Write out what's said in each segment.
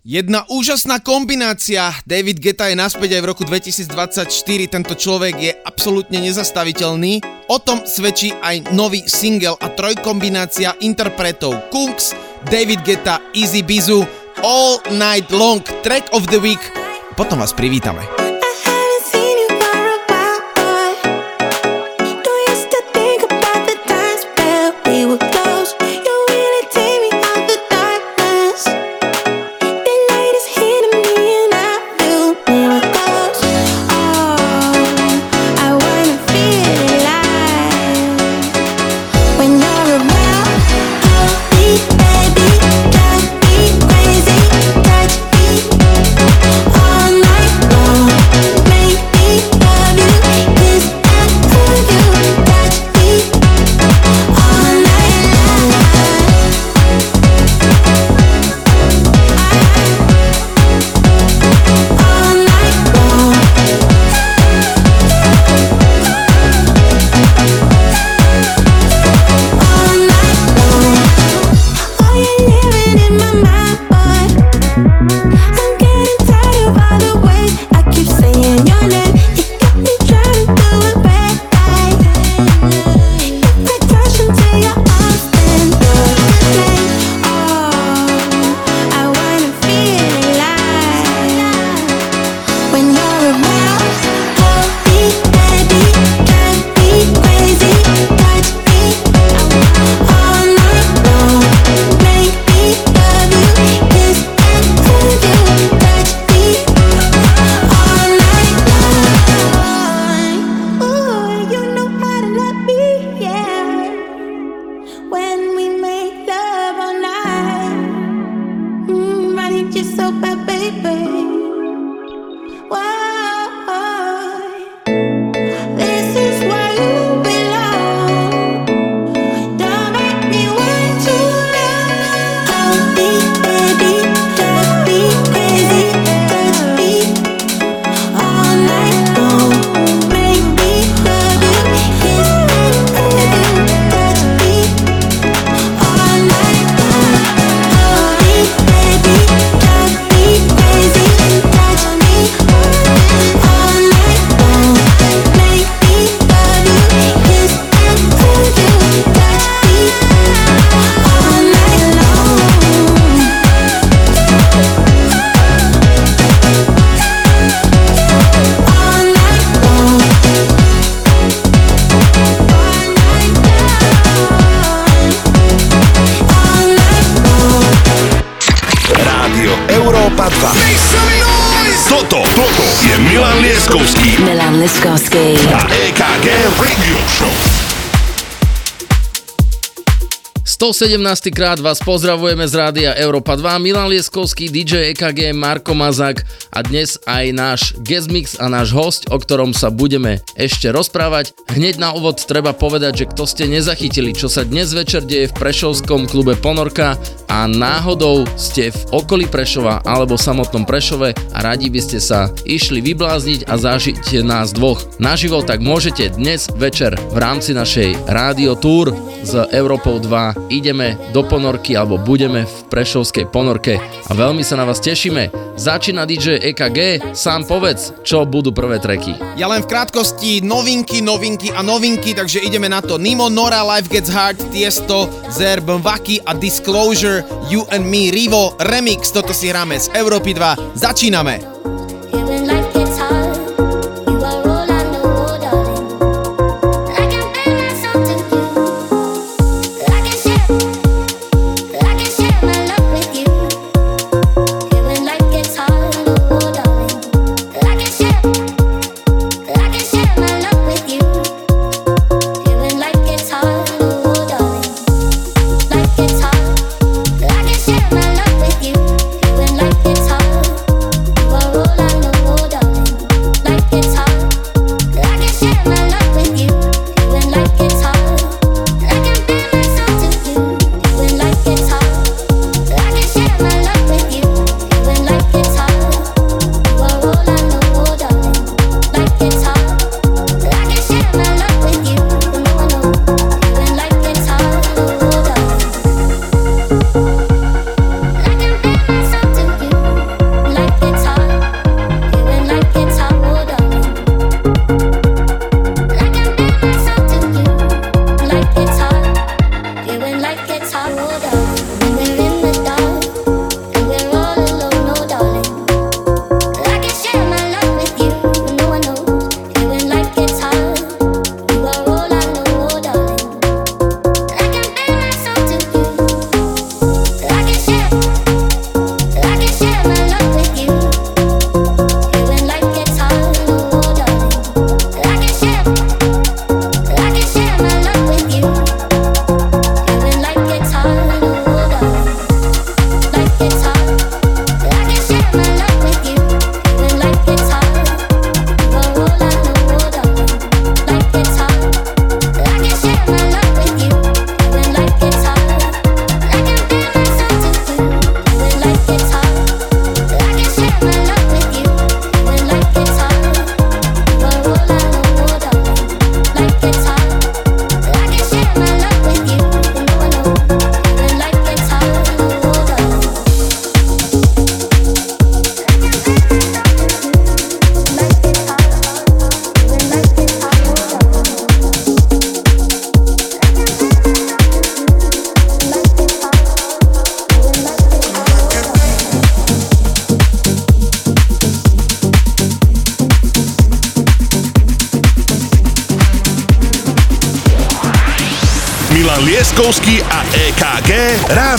Jedna úžasná kombinácia. David Geta je naspäť aj v roku 2024. Tento človek je absolútne nezastaviteľný. O tom svedčí aj nový single a trojkombinácia interpretov Kungs, David Geta, Easy Bizu, All Night Long, Track of the Week. Potom vás privítame. 17. krát vás pozdravujeme z rádia Európa 2, Milan Lieskovský, DJ EKG, Marko Mazák a dnes aj náš guest mix a náš host, o ktorom sa budeme ešte rozprávať. Hneď na úvod treba povedať, že kto ste nezachytili, čo sa dnes večer deje v Prešovskom klube Ponorka a náhodou ste v okolí Prešova alebo samotnom Prešove a radi by ste sa išli vyblázniť a zažiť nás dvoch naživo, tak môžete dnes večer v rámci našej rádio tour z Európou 2 ideme do ponorky alebo budeme v Prešovskej ponorke a veľmi sa na vás tešíme. Začína DJ EKG, sám povedz, čo budú prvé treky. Ja len v krátkosti novinky, novinky a novinky, takže ideme na to. Nimo, Nora, Life Gets Hard, Tiesto, Zer, Bmvaki a Disclosure, You and Me, Rivo, Remix, toto si hráme z Európy 2. Začíname!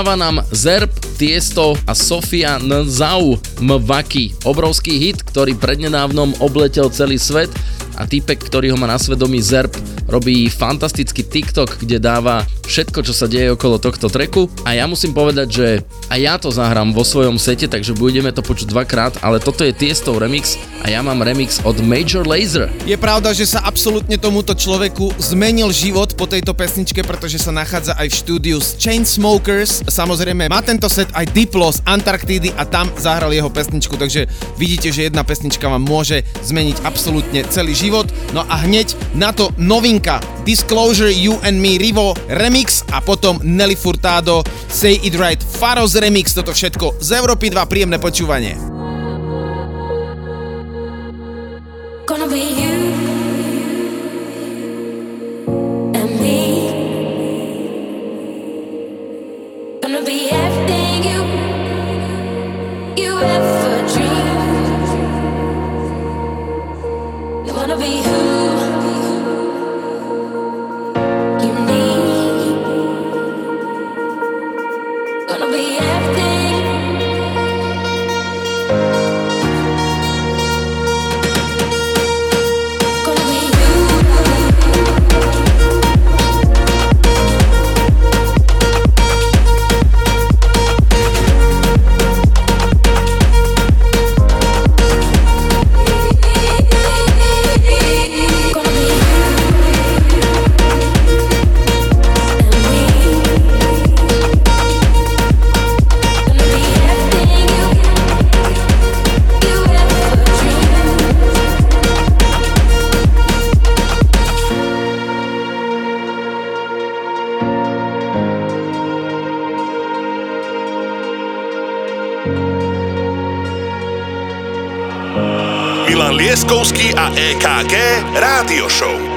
Dohráva nám Zerb, Tiesto a Sofia Nzau Mvaki. Obrovský hit, ktorý prednedávnom obletel celý svet a týpek, ktorý ho má na svedomí Zerb, robí fantastický TikTok, kde dáva všetko, čo sa deje okolo tohto treku a ja musím povedať, že aj ja to zahrám vo svojom sete, takže budeme to počuť dvakrát, ale toto je Tiestov remix a ja mám remix od Major Laser. Je pravda, že sa absolútne tomuto človeku zmenil život po tejto pesničke, pretože sa nachádza aj v štúdiu s Chainsmokers. Samozrejme má tento set aj Diplo z Antarktídy a tam zahral jeho pesničku, takže vidíte, že jedna pesnička vám môže zmeniť absolútne celý život. No a hneď na to novinka Disclosure You and Me Rivo remix a potom Nelly Furtado, Say It Right, Faros Remix, toto všetko z Európy 2, príjemné počúvanie. EKG Rádio Show.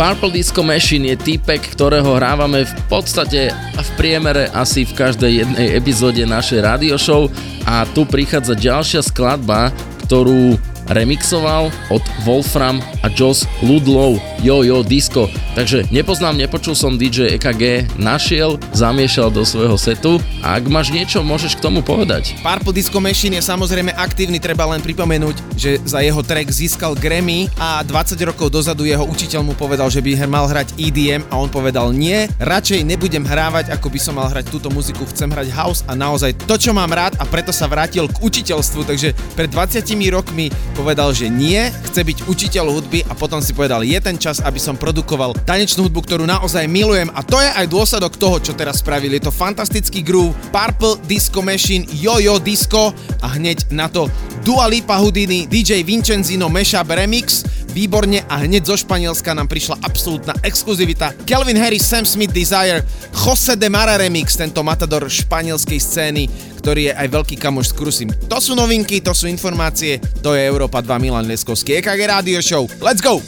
Purple Disco Machine je týpek, ktorého hrávame v podstate v priemere asi v každej jednej epizóde našej radio show. A tu prichádza ďalšia skladba, ktorú remixoval od Wolfram a Joss Ludlow Yo Yo Disco. Takže nepoznám, nepočul som DJ EKG, našiel, zamiešal do svojho setu a ak máš niečo, môžeš k tomu povedať. Purple Disco Machine je samozrejme aktívny, treba len pripomenúť, že za jeho track získal Grammy a 20 rokov dozadu jeho učiteľ mu povedal, že by mal hrať EDM a on povedal nie, radšej nebudem hrávať, ako by som mal hrať túto muziku, chcem hrať house a naozaj to, čo mám rád a preto sa vrátil k učiteľstvu, takže pred 20 rokmi povedal, že nie, chce byť učiteľ hudby a potom si povedal, je ten čas, aby som produkoval tanečnú hudbu, ktorú naozaj milujem a to je aj dôsledok toho, čo teraz spravili. Je to fantastický groove, Purple Disco Machine, Yo-Yo Disco a hneď na to Dua Lipa Houdini, DJ Vincenzino Mashup Remix, výborne a hneď zo Španielska nám prišla absolútna exkluzivita. Kelvin Harris, Sam Smith Desire, Jose de Mara Remix, tento matador španielskej scény, ktorý je aj veľký kamoš s Krusim. To sú novinky, to sú informácie, to je Európa 2 Milan Leskovský, EKG Radio Show. Let's go!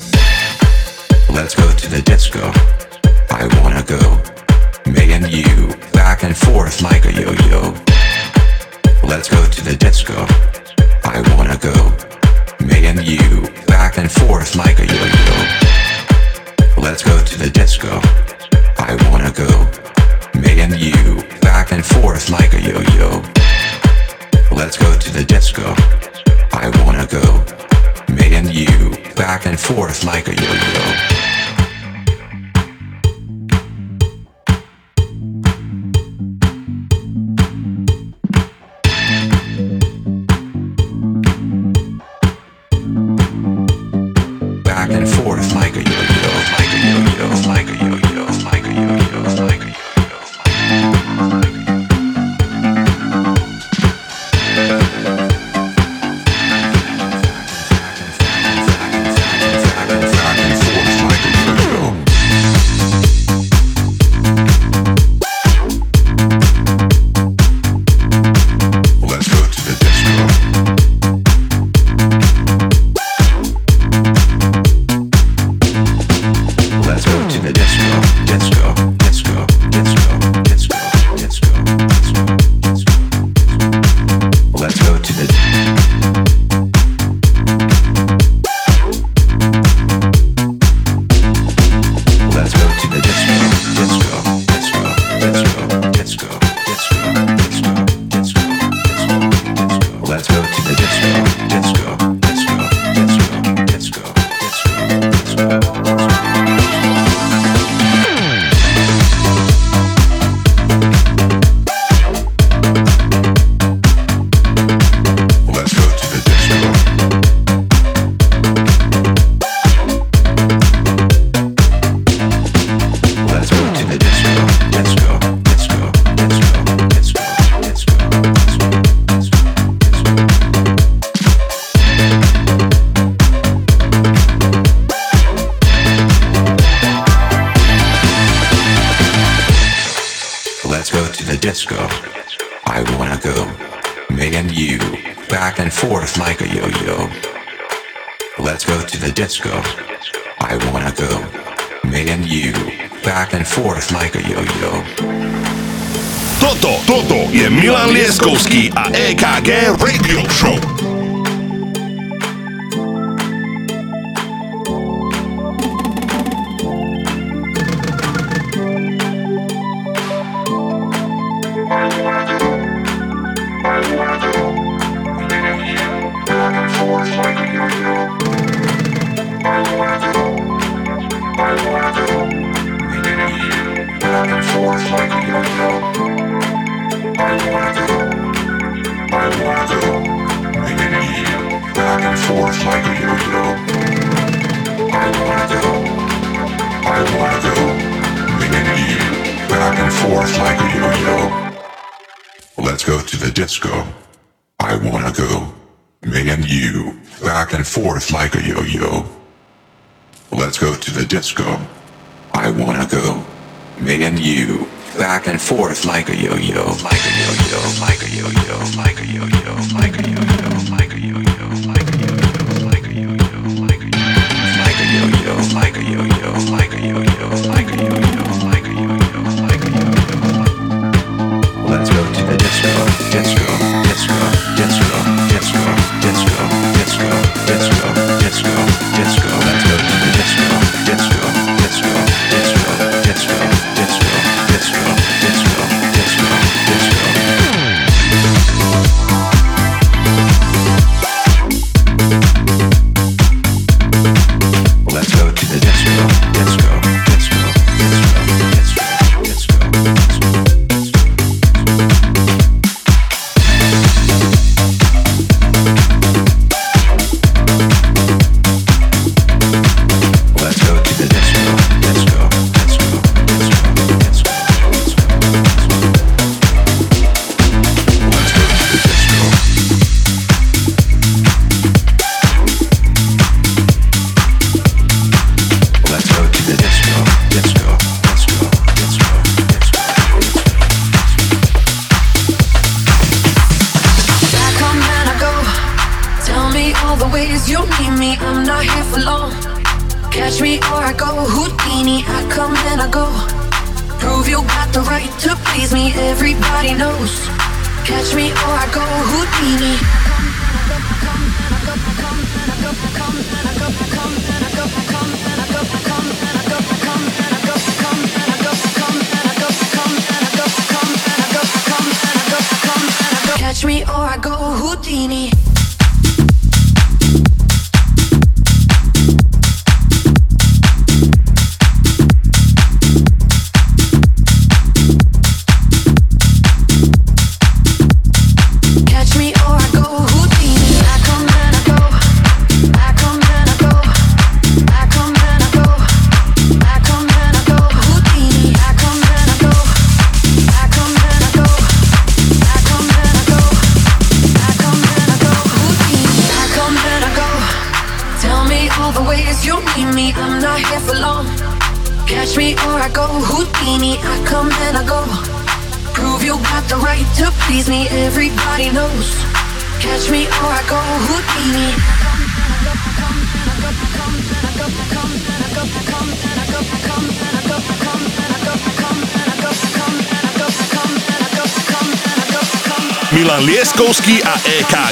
Let's go to the disco. I wanna go. Me and you, back and forth like a yo-yo. Let's go to the disco. I wanna go. Me and you, back and forth like a yo-yo. Let's go to the disco. I wanna go. Me and you, back and forth like a yo-yo. Let's go to the disco. I wanna go. Me and you, back and forth like a yo-yo.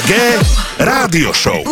G Rádio Show.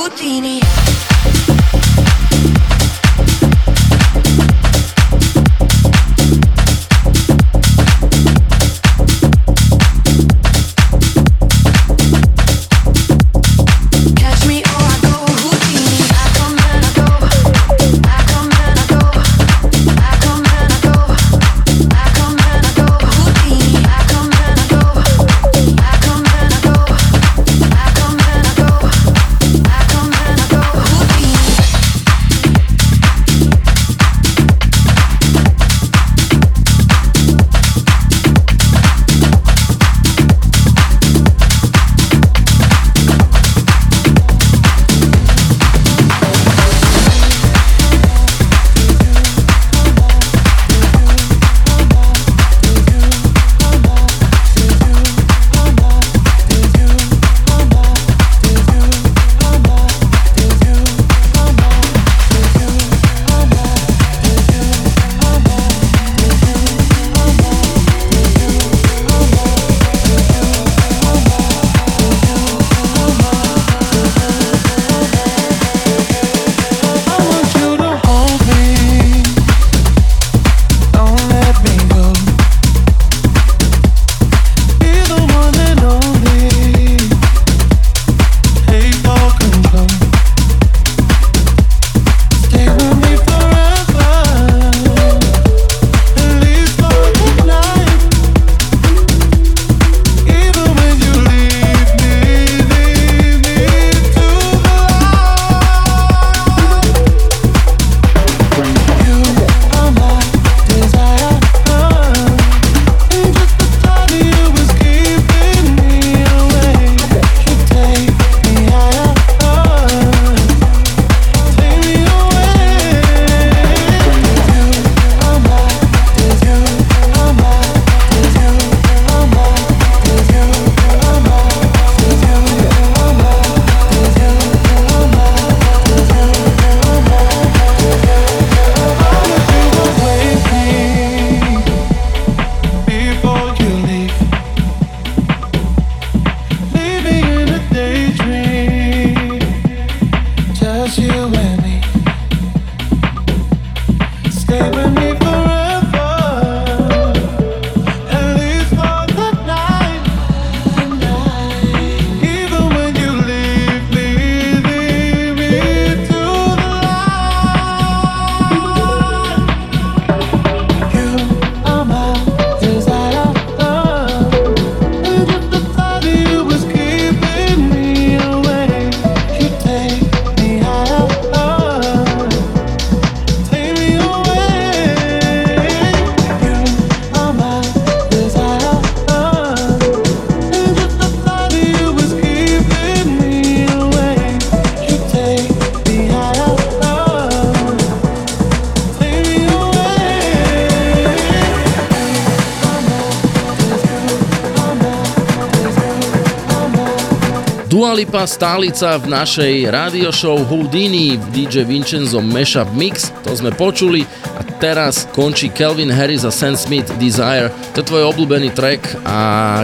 Dua Lipa stálica v našej radio show Houdini DJ Vincenzo Mashup Mix, to sme počuli a teraz končí Kelvin Harris a Sam Smith Desire. To je tvoj obľúbený track a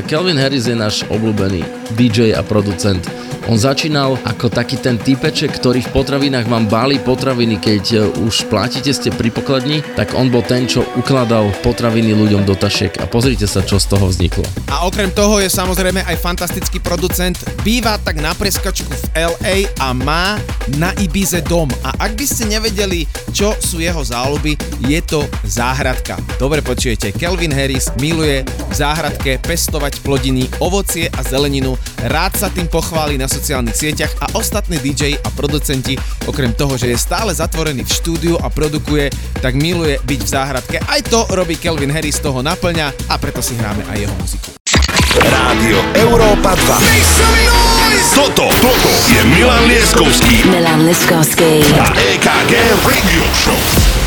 Kelvin Harris je náš obľúbený DJ a producent. On začínal ako taký ten typeček, ktorý v potravinách vám báli potraviny, keď e, už platíte ste pri pokladni, tak on bol ten, čo ukladal potraviny ľuďom do tašiek a pozrite sa, čo z toho vzniklo. A okrem toho je samozrejme aj fantastický producent, býva tak na preskačku v LA a má na Ibize dom. A ak by ste nevedeli, čo sú jeho záľuby, je to záhradka. Dobre počujete, Kelvin Harris miluje v záhradke pestovať plodiny, ovocie a zeleninu, rád sa tým pochváli na sociálnych sieťach a ostatní DJ a producenti, okrem toho, že je stále zatvorený v štúdiu a produkuje, tak miluje byť v záhradke. Aj to robí Kelvin Harris, toho naplňa a preto si hráme aj jeho muziku. Rádio Európa 2. Toto, toto je Milan Lieskovský Milan Liskovsky. a EKG Radio Show.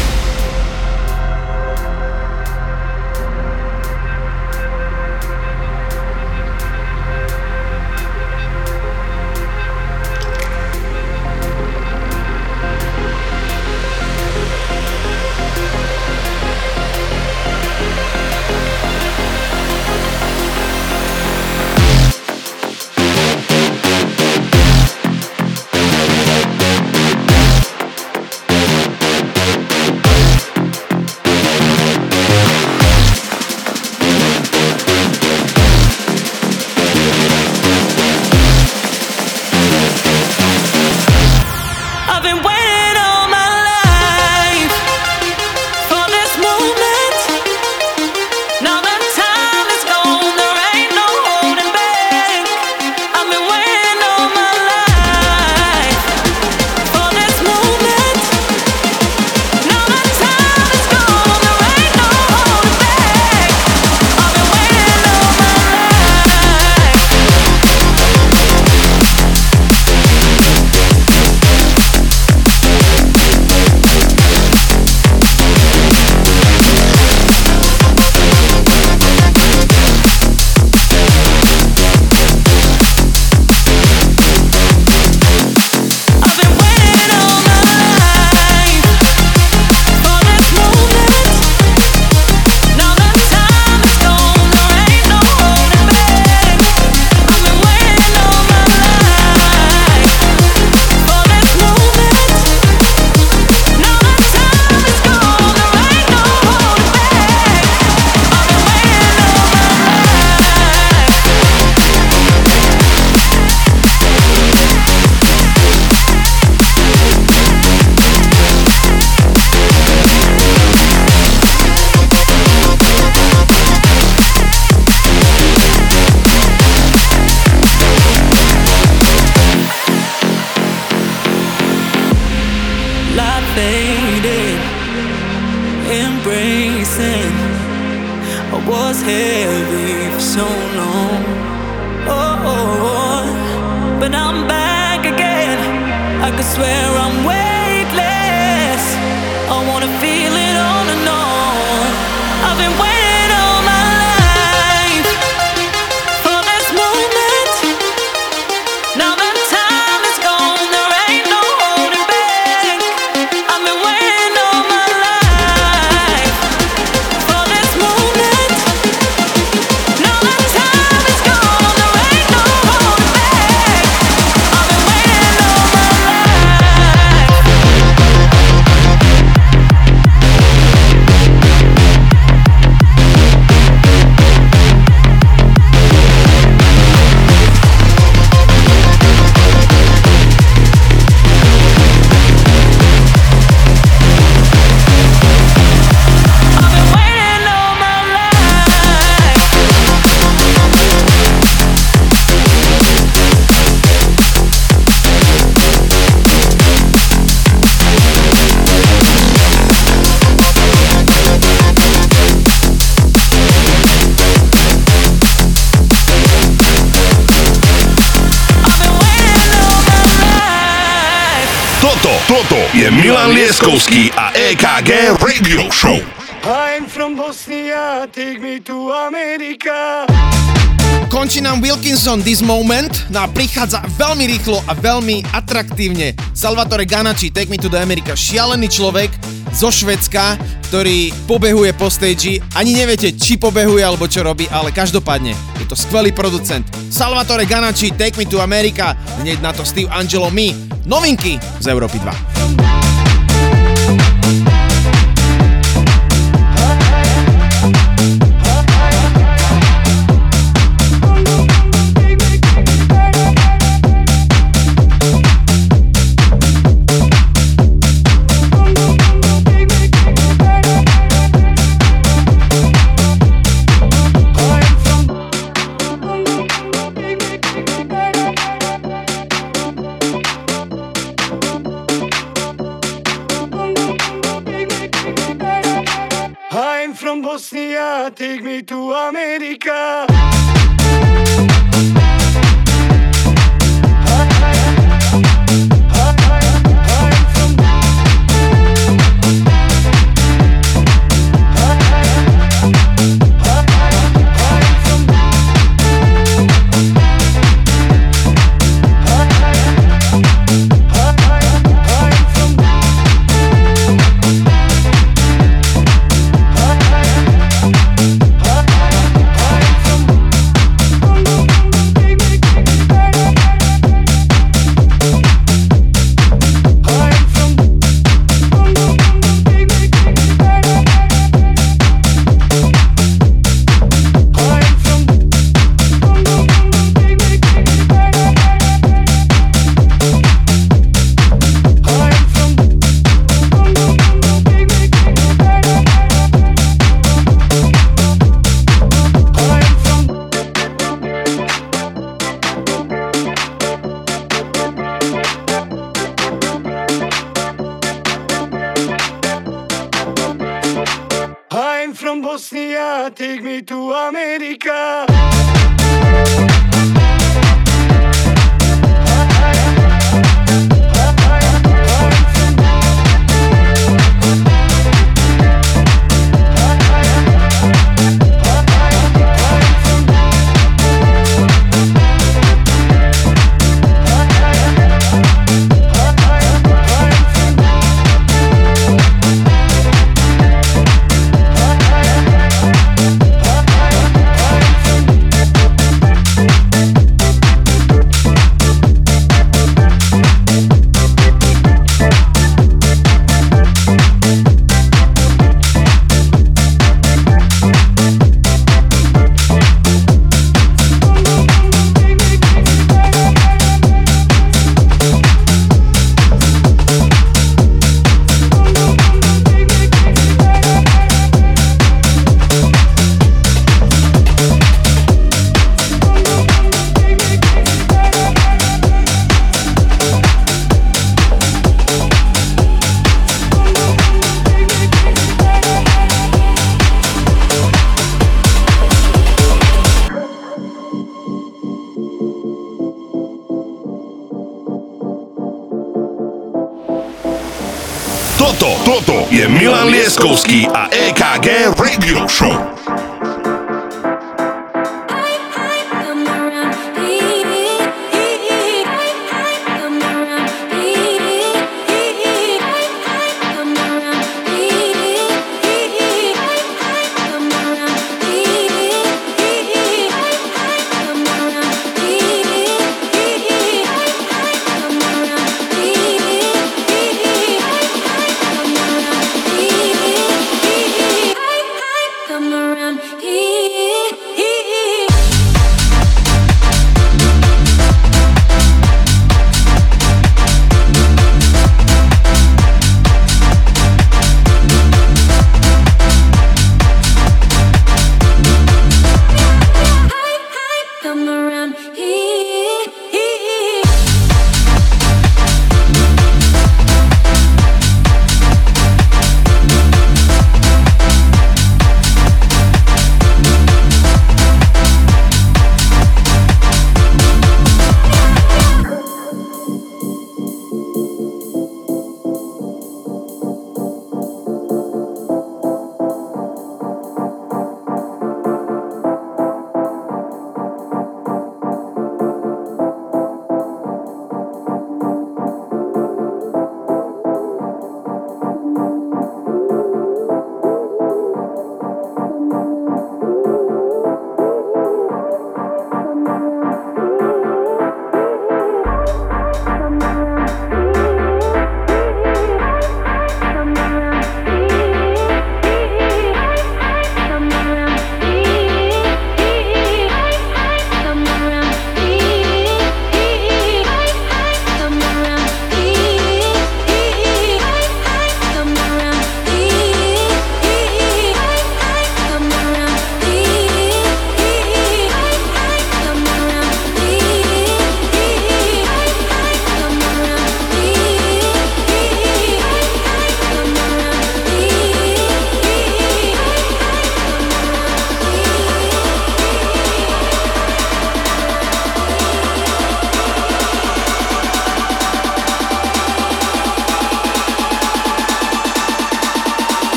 Wilkinson This Moment, no a prichádza veľmi rýchlo a veľmi atraktívne. Salvatore Ganači, Take Me to the America, šialený človek zo Švedska, ktorý pobehuje po stage, ani neviete, či pobehuje alebo čo robí, ale každopádne je to skvelý producent. Salvatore Ganači, Take Me to America, hneď na to Steve Angelo My, novinky z Európy 2.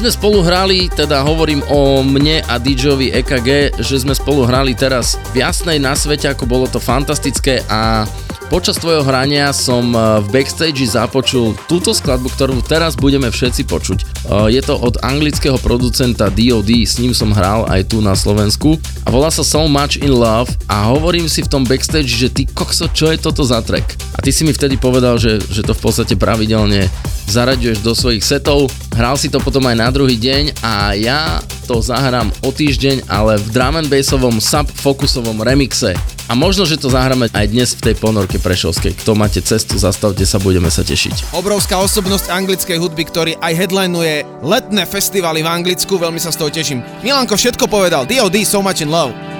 Sme spolu hrali, teda hovorím o mne a DJovi EKG, že sme spolu hrali teraz v Jasnej na svete, ako bolo to fantastické a počas tvojho hrania som eh, v backstage započul túto skladbu, ktorú teraz budeme všetci počuť. Eh, Je to od anglického producenta DOD, s ním som hral aj tu na Slovensku a volá sa So Much In Love a hovorím si v tom backstage, že ty kokso, čo je toto za track? A ty si mi vtedy povedal, že, že to v podstate pravidelne zaraďuješ do svojich setov. Hral si to potom aj na druhý deň a ja to zahrám o týždeň, ale v drum and bassovom sub-fokusovom remixe. A možno, že to zahráme aj dnes v tej ponorke prešovskej. Kto máte cestu, zastavte sa, budeme sa tešiť. Obrovská osobnosť anglickej hudby, ktorý aj headlinuje letné festivaly v Anglicku, veľmi sa z toho teším. Milanko všetko povedal, D.O.D. So Much In Love.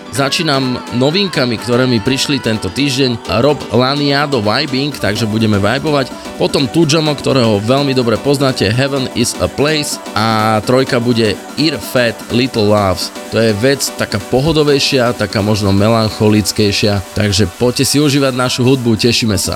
Začínam novinkami, ktoré mi prišli tento týždeň. Rob Laniado Vibing, takže budeme vibovať. Potom Tujamo, ktorého veľmi dobre poznáte, Heaven is a Place. A trojka bude Ear Fat Little Loves. To je vec taká pohodovejšia, taká možno melancholickejšia. Takže poďte si užívať našu hudbu, tešíme sa.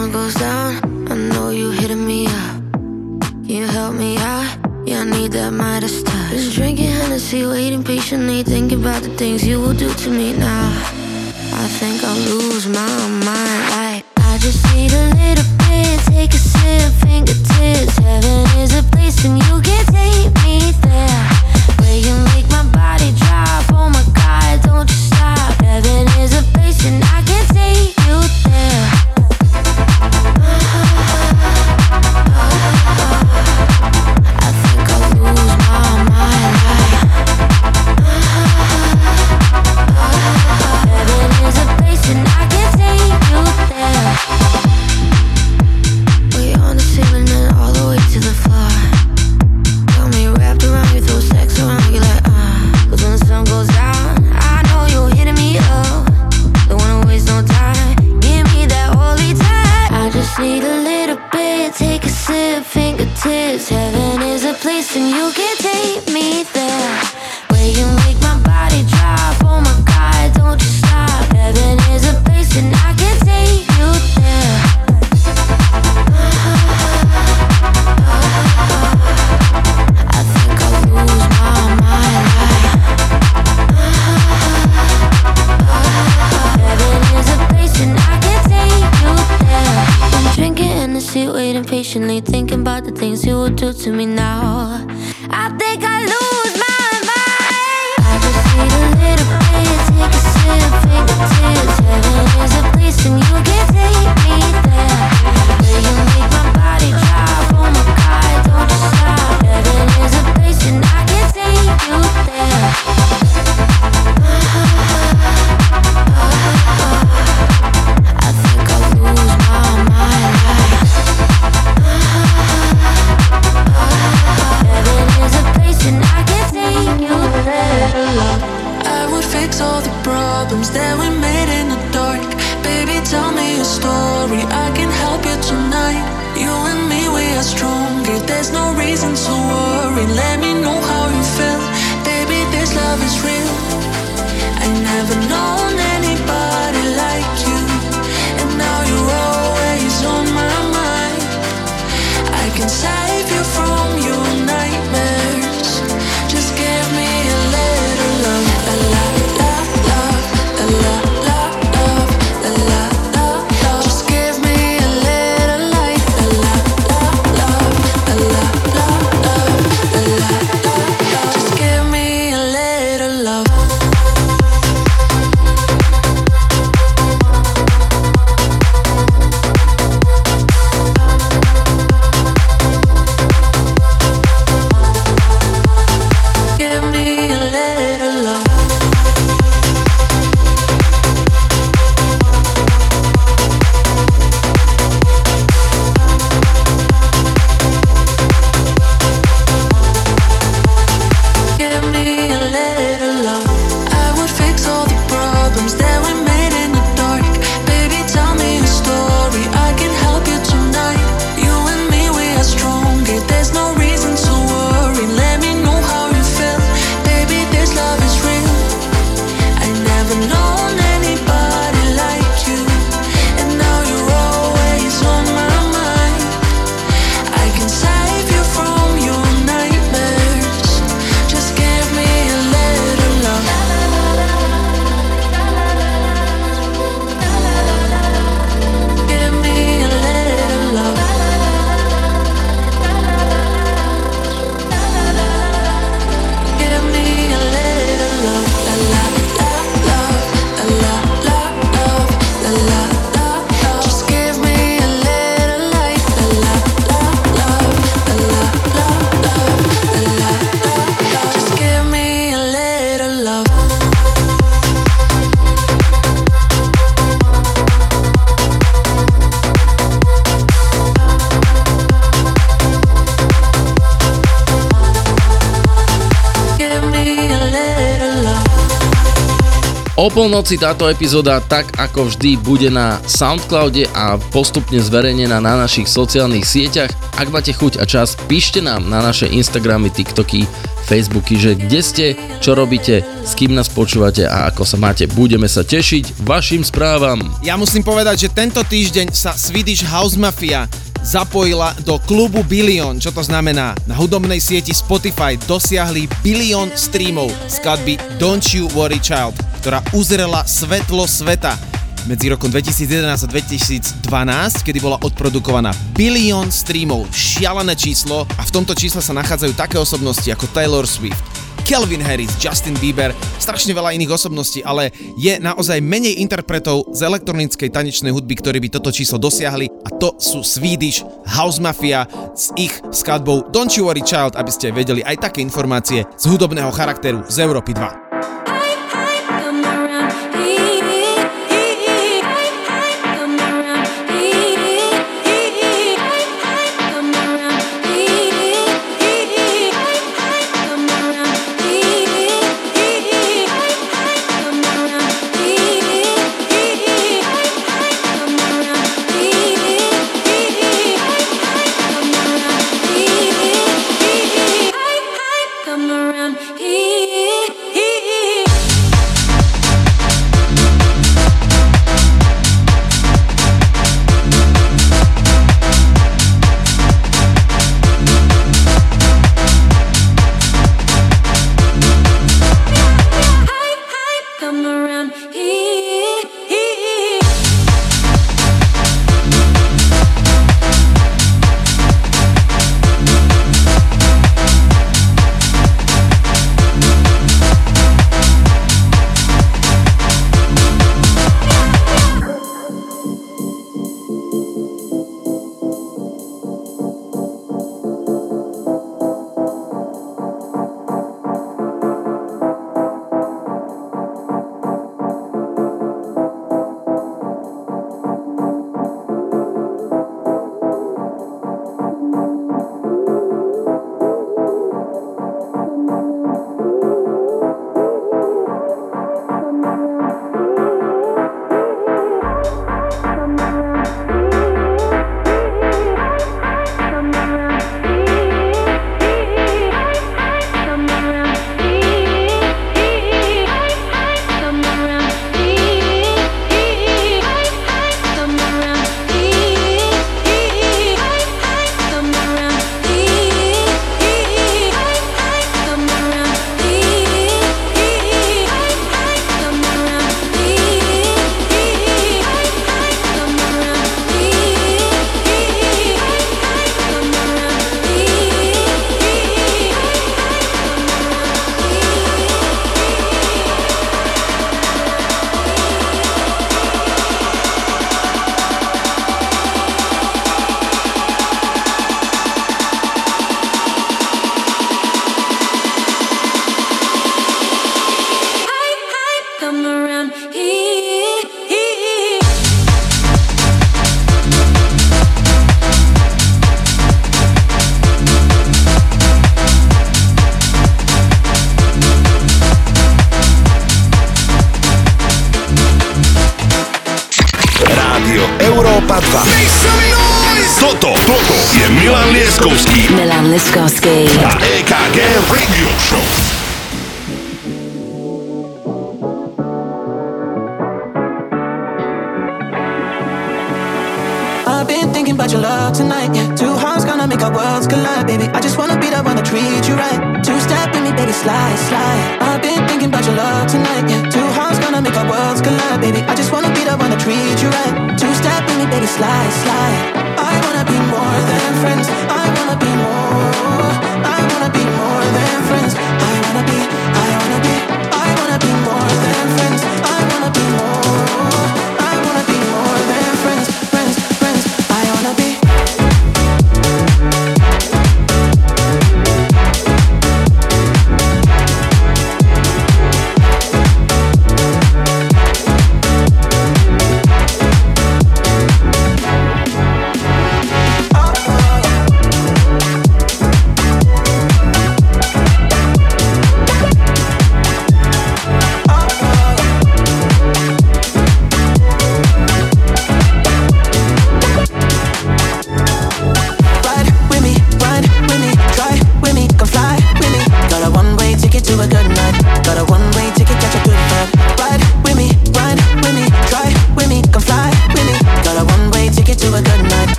polnoci táto epizóda tak ako vždy bude na Soundcloude a postupne zverejnená na našich sociálnych sieťach. Ak máte chuť a čas, píšte nám na naše Instagramy, TikToky, Facebooky, že kde ste, čo robíte, s kým nás počúvate a ako sa máte. Budeme sa tešiť vašim správam. Ja musím povedať, že tento týždeň sa Swedish House Mafia zapojila do klubu Billion, čo to znamená? Na hudobnej sieti Spotify dosiahli bilión streamov skladby Don't You Worry Child ktorá uzrela svetlo sveta medzi rokom 2011 a 2012, kedy bola odprodukovaná bilión streamov, šialené číslo a v tomto čísle sa nachádzajú také osobnosti ako Taylor Swift, Kelvin Harris, Justin Bieber, strašne veľa iných osobností, ale je naozaj menej interpretov z elektronickej tanečnej hudby, ktorí by toto číslo dosiahli a to sú Swedish House Mafia s ich skladbou Don't You Worry Child, aby ste vedeli aj také informácie z hudobného charakteru z Európy 2.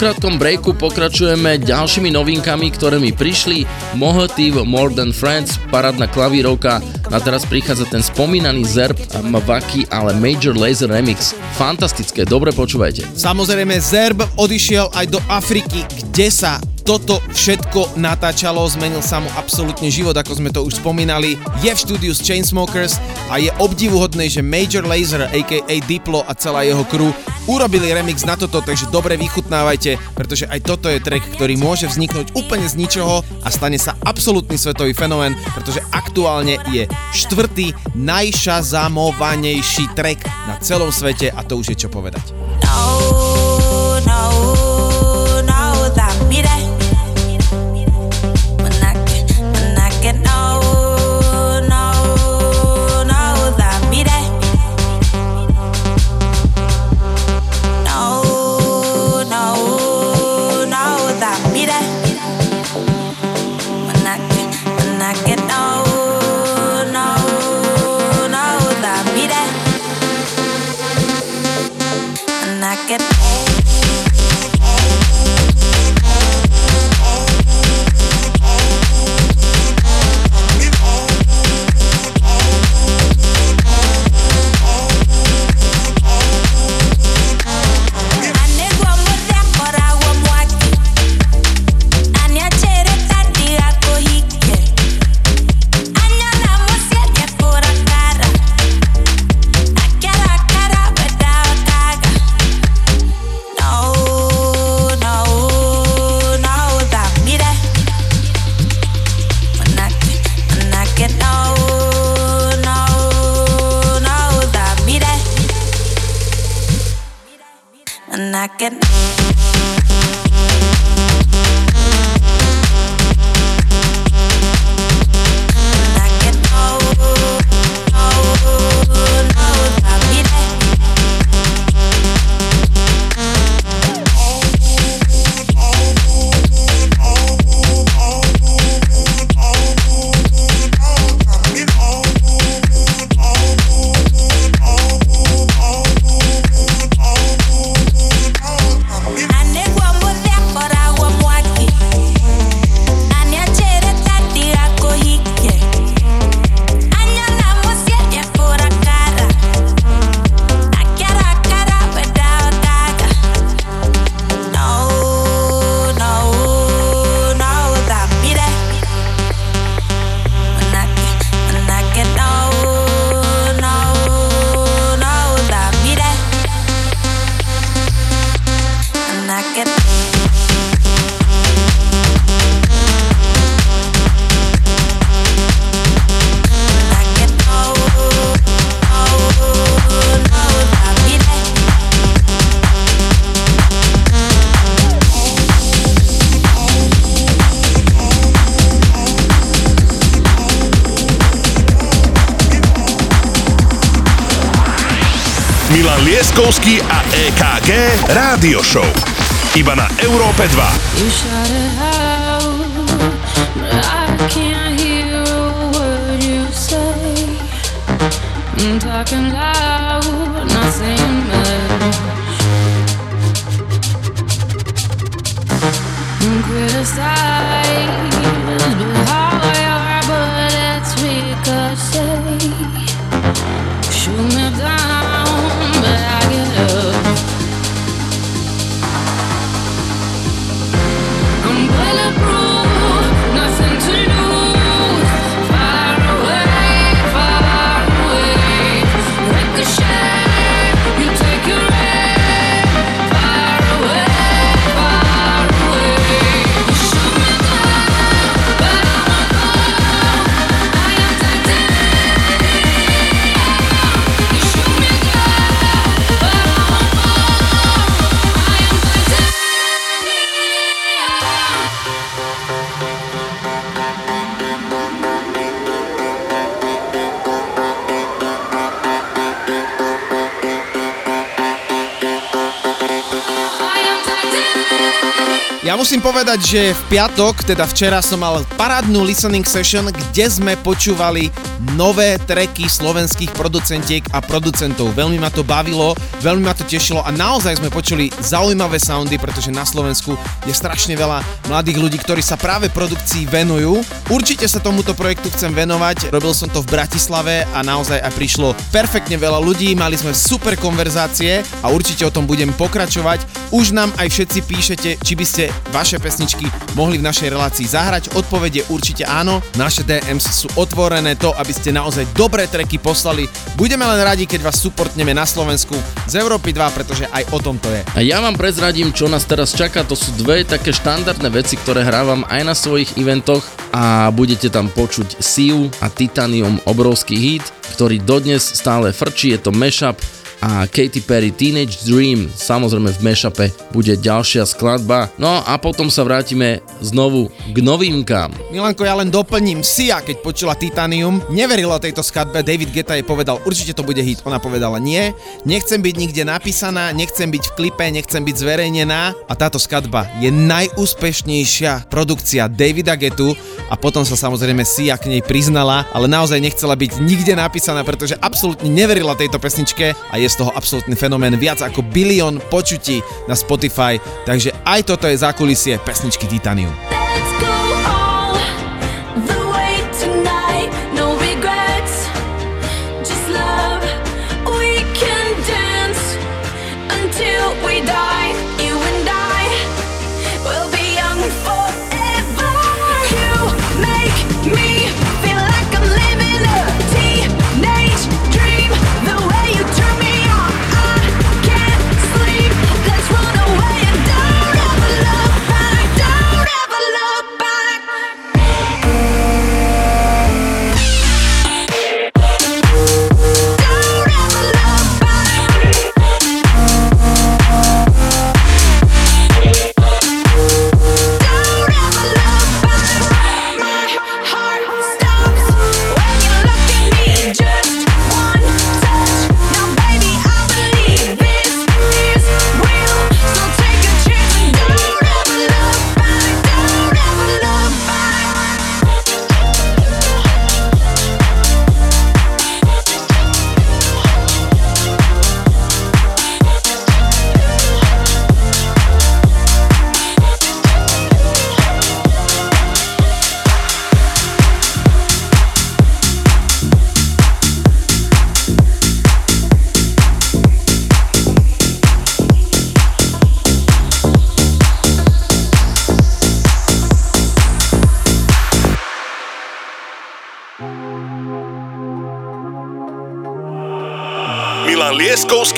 krátkom breaku pokračujeme ďalšími novinkami, ktoré mi prišli. Mohotiv More Than Friends, parádna klavírovka. A teraz prichádza ten spomínaný Zerb Mavaki, ale Major Laser Remix. Fantastické, dobre počúvajte. Samozrejme, Zerb odišiel aj do Afriky, kde sa toto všetko natáčalo, zmenil sa mu absolútne život, ako sme to už spomínali. Je v štúdiu z Chainsmokers a je obdivuhodné, že Major Laser, aka Diplo a celá jeho crew urobili remix na toto, takže dobre vychutnávajte, pretože aj toto je track, ktorý môže vzniknúť úplne z ničoho a stane sa absolútny svetový fenomén, pretože aktuálne je štvrtý najšazamovanejší track na celom svete a to už je čo povedať. Lieskovský a EKG Rádio Show. Iba na Európe 2. You shout it musím povedať, že v piatok, teda včera som mal parádnu listening session, kde sme počúvali nové treky slovenských producentiek a producentov. Veľmi ma to bavilo, veľmi ma to tešilo a naozaj sme počuli zaujímavé soundy, pretože na Slovensku je strašne veľa mladých ľudí, ktorí sa práve produkcii venujú. Určite sa tomuto projektu chcem venovať, robil som to v Bratislave a naozaj aj prišlo perfektne veľa ľudí, mali sme super konverzácie a určite o tom budem pokračovať. Už nám aj všetci píšete, či by ste vaše pesničky mohli v našej relácii zahrať. Odpoveď je určite áno. Naše DMs sú otvorené to, aby ste naozaj dobré treky poslali. Budeme len radi, keď vás supportneme na Slovensku z Európy 2, pretože aj o tom to je. A ja vám prezradím, čo nás teraz čaká. To sú dve také štandardné veci, ktoré hrávam aj na svojich eventoch a budete tam počuť Siu a Titanium, obrovský hit, ktorý dodnes stále frčí, je to mashup a Katy Perry Teenage Dream, samozrejme v mashupe bude ďalšia skladba. No a potom sa vrátime znovu k novinkám. Milanko, ja len doplním. Sia, keď počula Titanium, neverila tejto skladbe. David Geta jej povedal, určite to bude hit. Ona povedala, nie, nechcem byť nikde napísaná, nechcem byť v klipe, nechcem byť zverejnená. A táto skladba je najúspešnejšia produkcia Davida Getu a potom sa samozrejme Sia k nej priznala, ale naozaj nechcela byť nikde napísaná, pretože absolútne neverila tejto pesničke a je z toho absolútny fenomén viac ako bilión počutí na Spotify, takže aj toto je zákulisie pesničky Titanium.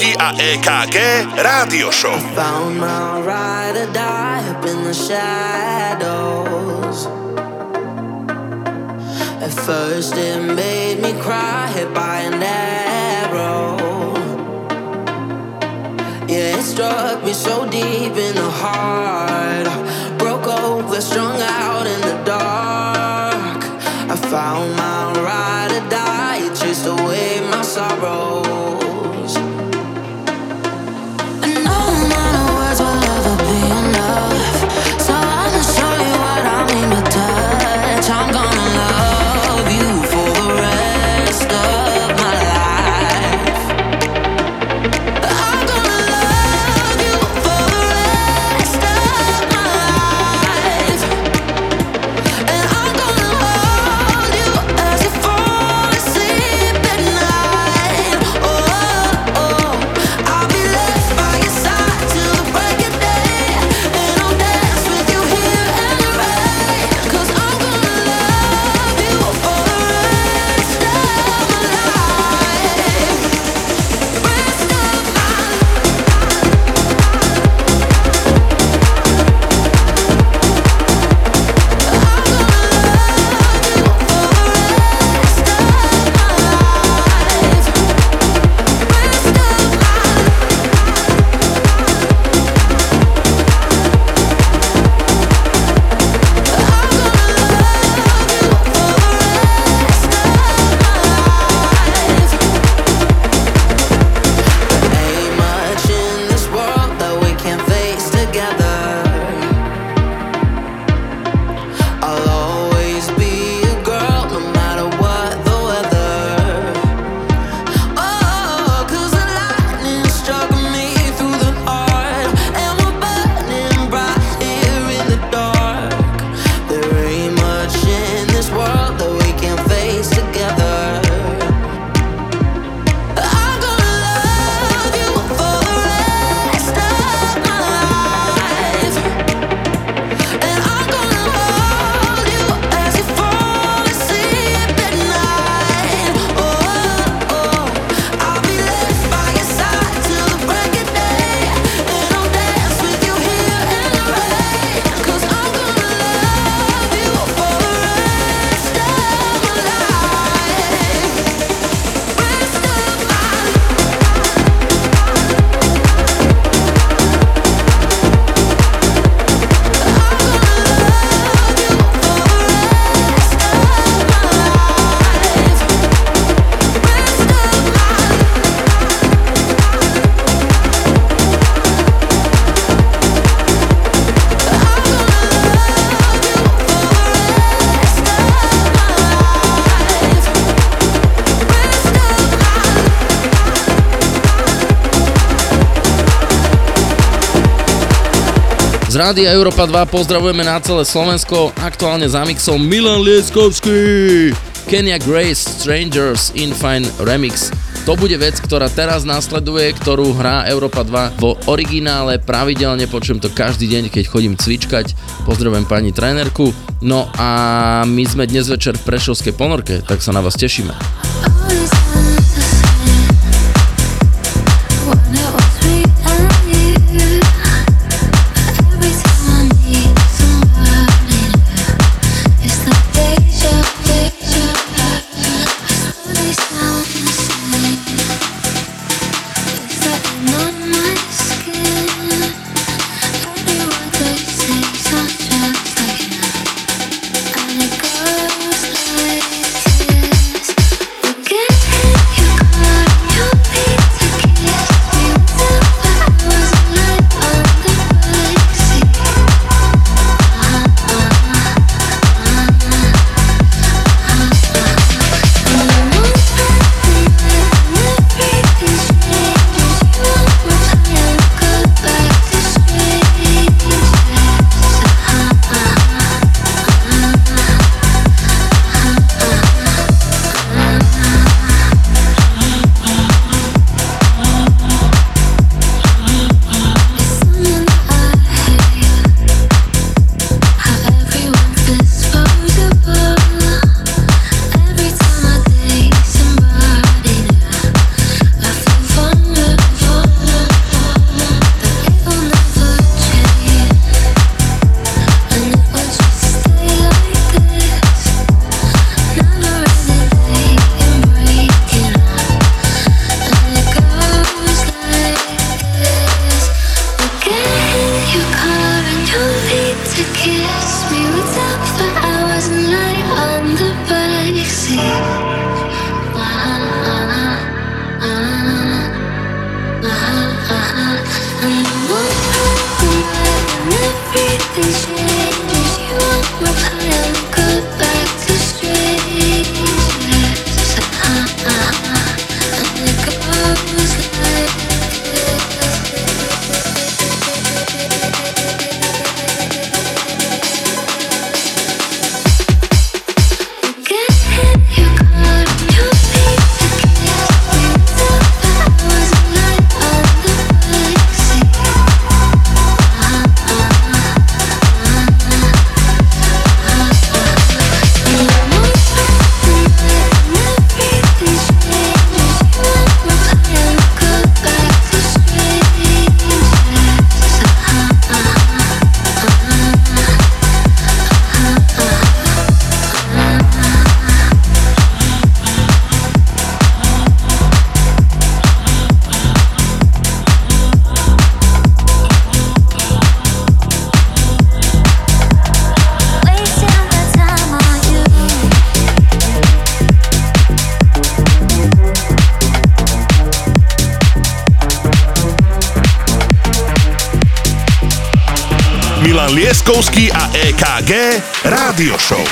Lieskovský a EKG Rádio Show. Found my ride or die up in the shadows. At first it made me cry, hit by an arrow. Yeah, it struck me so deep in the heart. Broke over, strung out in the dark. I found my ride or die, it chased away my sorrows. Rádia Európa 2 pozdravujeme na celé Slovensko, aktuálne za mixom Milan Lieskovský. Kenya Grace Strangers in Fine Remix. To bude vec, ktorá teraz nasleduje, ktorú hrá Európa 2 vo originále. Pravidelne počujem to každý deň, keď chodím cvičkať. Pozdravujem pani trénerku. No a my sme dnes večer v Prešovskej ponorke, tak sa na vás tešíme. EKG Rádio Show.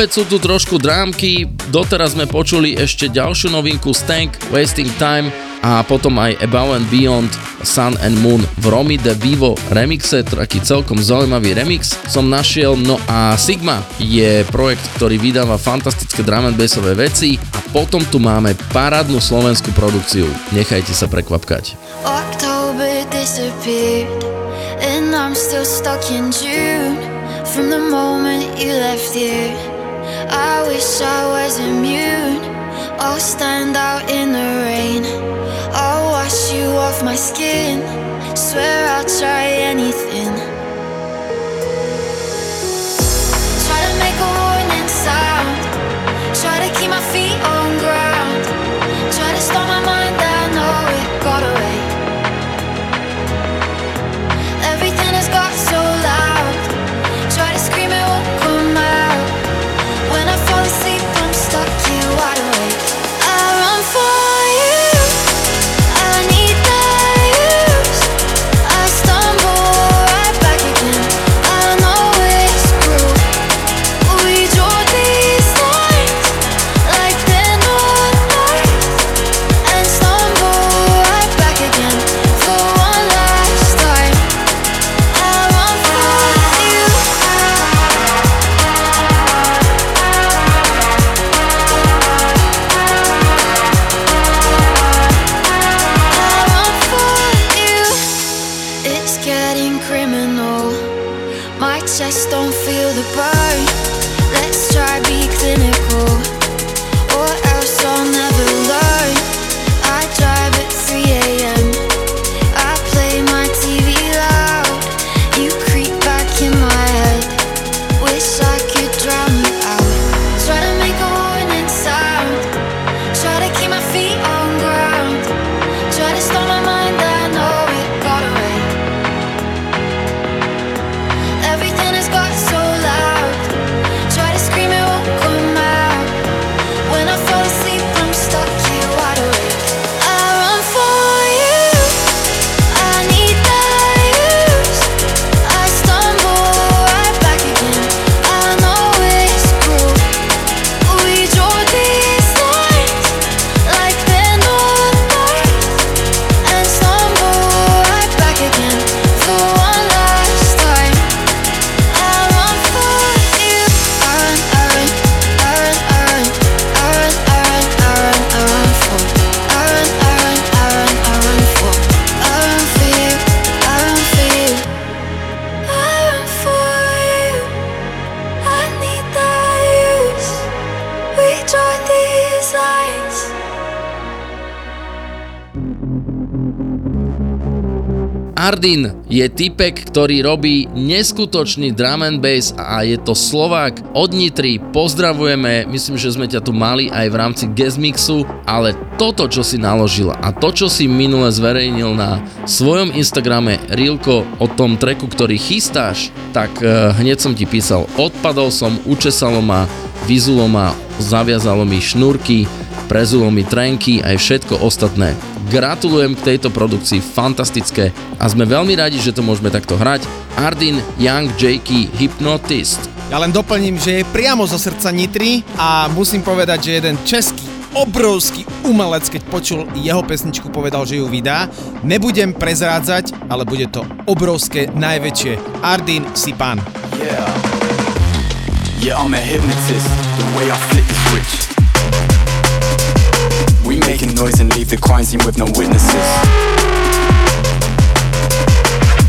opäť sú tu trošku drámky, doteraz sme počuli ešte ďalšiu novinku Stank, Wasting Time a potom aj Above and Beyond Sun and Moon v Romy de Vivo remixe, taký celkom zaujímavý remix som našiel, no a Sigma je projekt, ktorý vydáva fantastické drum and bassové veci a potom tu máme parádnu slovenskú produkciu, nechajte sa prekvapkať. From the moment you left here, I wish I was immune. I'll stand out in the rain, I'll wash you off my skin. Swear I'll try anything. Ardin je typek, ktorý robí neskutočný drum and bass a je to Slovák od Nitry. Pozdravujeme, myslím, že sme ťa tu mali aj v rámci guest mixu, ale toto, čo si naložil a to, čo si minule zverejnil na svojom Instagrame Rilko o tom treku, ktorý chystáš, tak uh, hneď som ti písal, odpadol som, učesalo ma, vyzulo ma, zaviazalo mi šnúrky, prezulo mi trenky aj všetko ostatné. Gratulujem k tejto produkcii, fantastické a sme veľmi radi, že to môžeme takto hrať. Ardin Young Jakey Hypnotist. Ja len doplním, že je priamo zo srdca Nitry a musím povedať, že jeden český obrovský umelec, keď počul jeho pesničku, povedal, že ju vydá. Nebudem prezrádzať, ale bude to obrovské, najväčšie. Ardin si pán. Yeah. Yeah, I'm a hypnotist. The way I flip the switch. Making noise and leave the crime scene with no witnesses.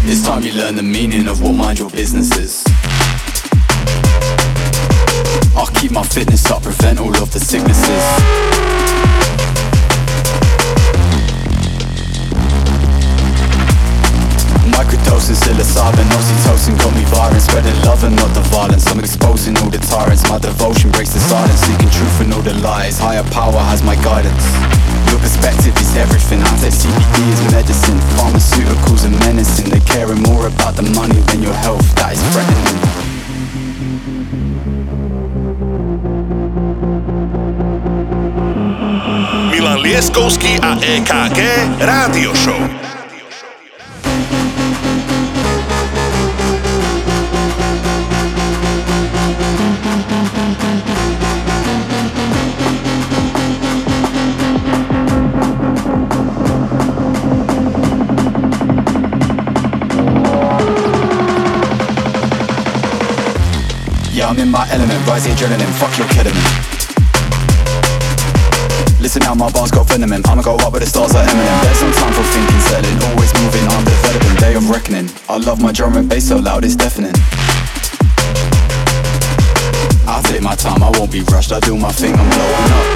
It's time you learn the meaning of what mind your business is. I'll keep my fitness up, prevent all of the sicknesses. Microdosing psilocybin, oxytocin got me Spreading love and not the violence. I'm exposing all the tyrants. My devotion breaks the silence. Seeking truth and all the lies. Higher power has my guidance. Your perspective is everything. I take CBD is medicine. Pharmaceuticals are menacing. They're caring more about the money than your health. That is threatening. Milan a EKG Rádio Show. Rise the adrenaline, fuck your ketamine Listen now, my bars got venom in I'ma go up with the stars like Eminem. There's no time for thinking, settling Always moving, I'm developing. Day of reckoning. I love my drum and bass so loud, it's deafening. I'll take my time, I won't be rushed. I do my thing, I'm blowing up.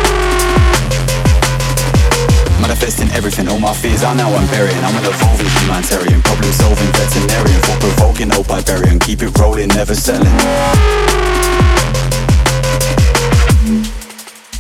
Manifesting everything, all my fears I now I'm burying. I'm an evolving humanitarian Problem solving veterinarian. For provoking old barbarian. Keep it rolling, never selling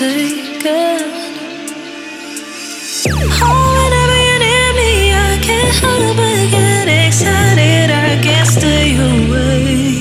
Oh, whenever you're near me, I can't help but get excited. I can't stay away.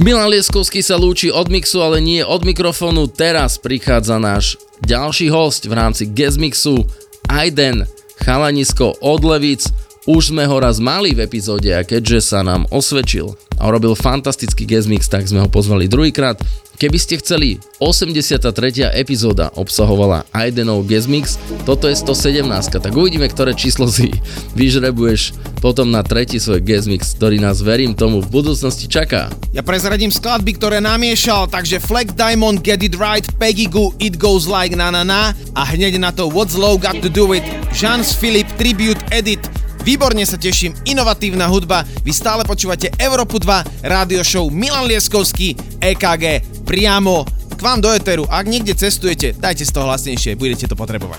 Milan Lieskovský sa lúči od mixu, ale nie od mikrofónu. Teraz prichádza náš ďalší host v rámci guest mixu Aiden Chalanisko od Levic. Už sme ho raz mali v epizóde a keďže sa nám osvedčil a urobil fantastický guest mix, tak sme ho pozvali druhýkrát. Keby ste chceli, 83. epizóda obsahovala Aidenov guest mix, toto je 117, tak uvidíme, ktoré číslo si vyžrebuješ potom na tretí svoj guest mix, ktorý nás verím tomu v budúcnosti čaká. Ja prezradím skladby, ktoré namiešal, takže Fleck Diamond Get It Right, Peggy Goo It Goes Like Na Na Na a hneď na to What's Low Got To Do It, Jean Philip Tribute Edit, Výborne sa teším, inovatívna hudba, vy stále počúvate Európu 2, rádio show Milan Lieskovský, EKG, priamo k vám do Eteru. Ak niekde cestujete, dajte z toho hlasnejšie, budete to potrebovať.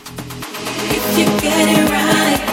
If you get it right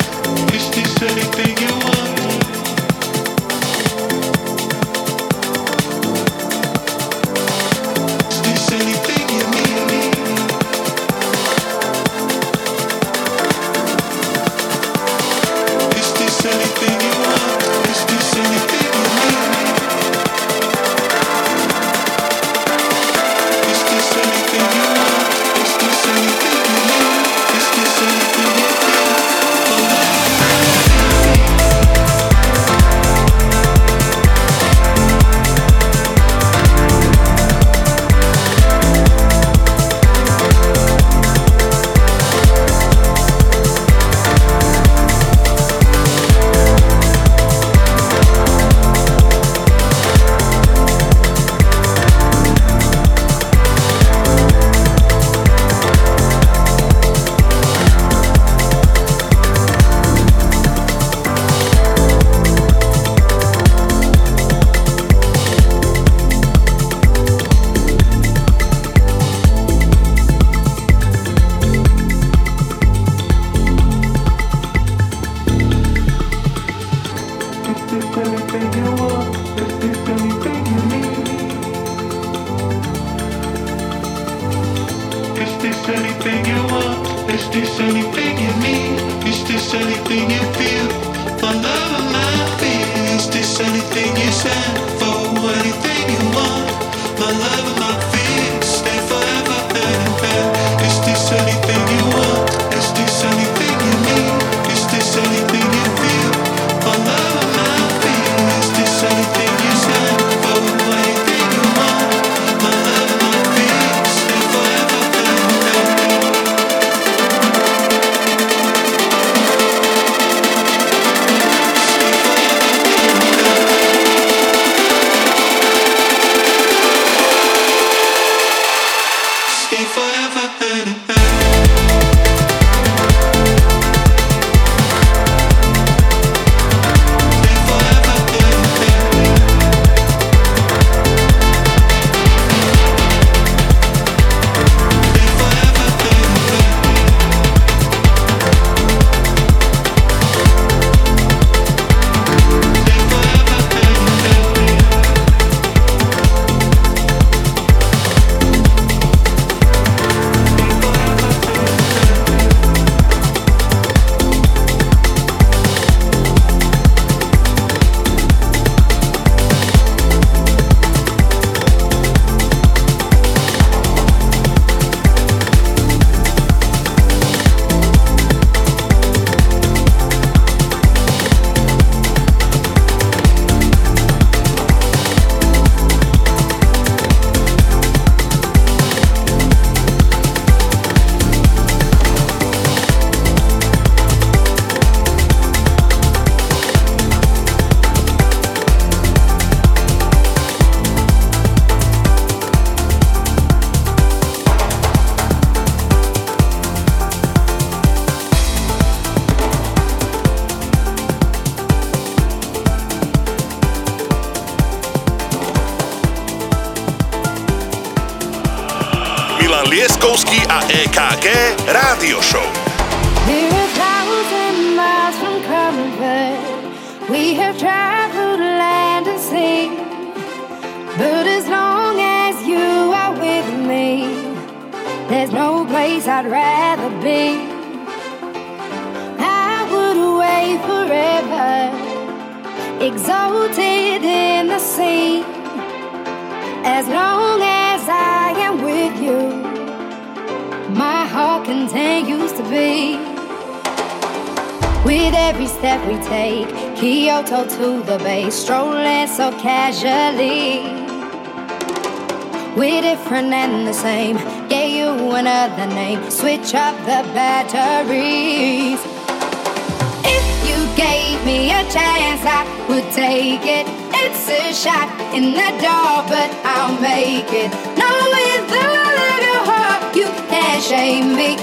The batteries. If you gave me a chance, I would take it. It's a shot in the dark, but I'll make it. No, with the love your heart, you can't shame me.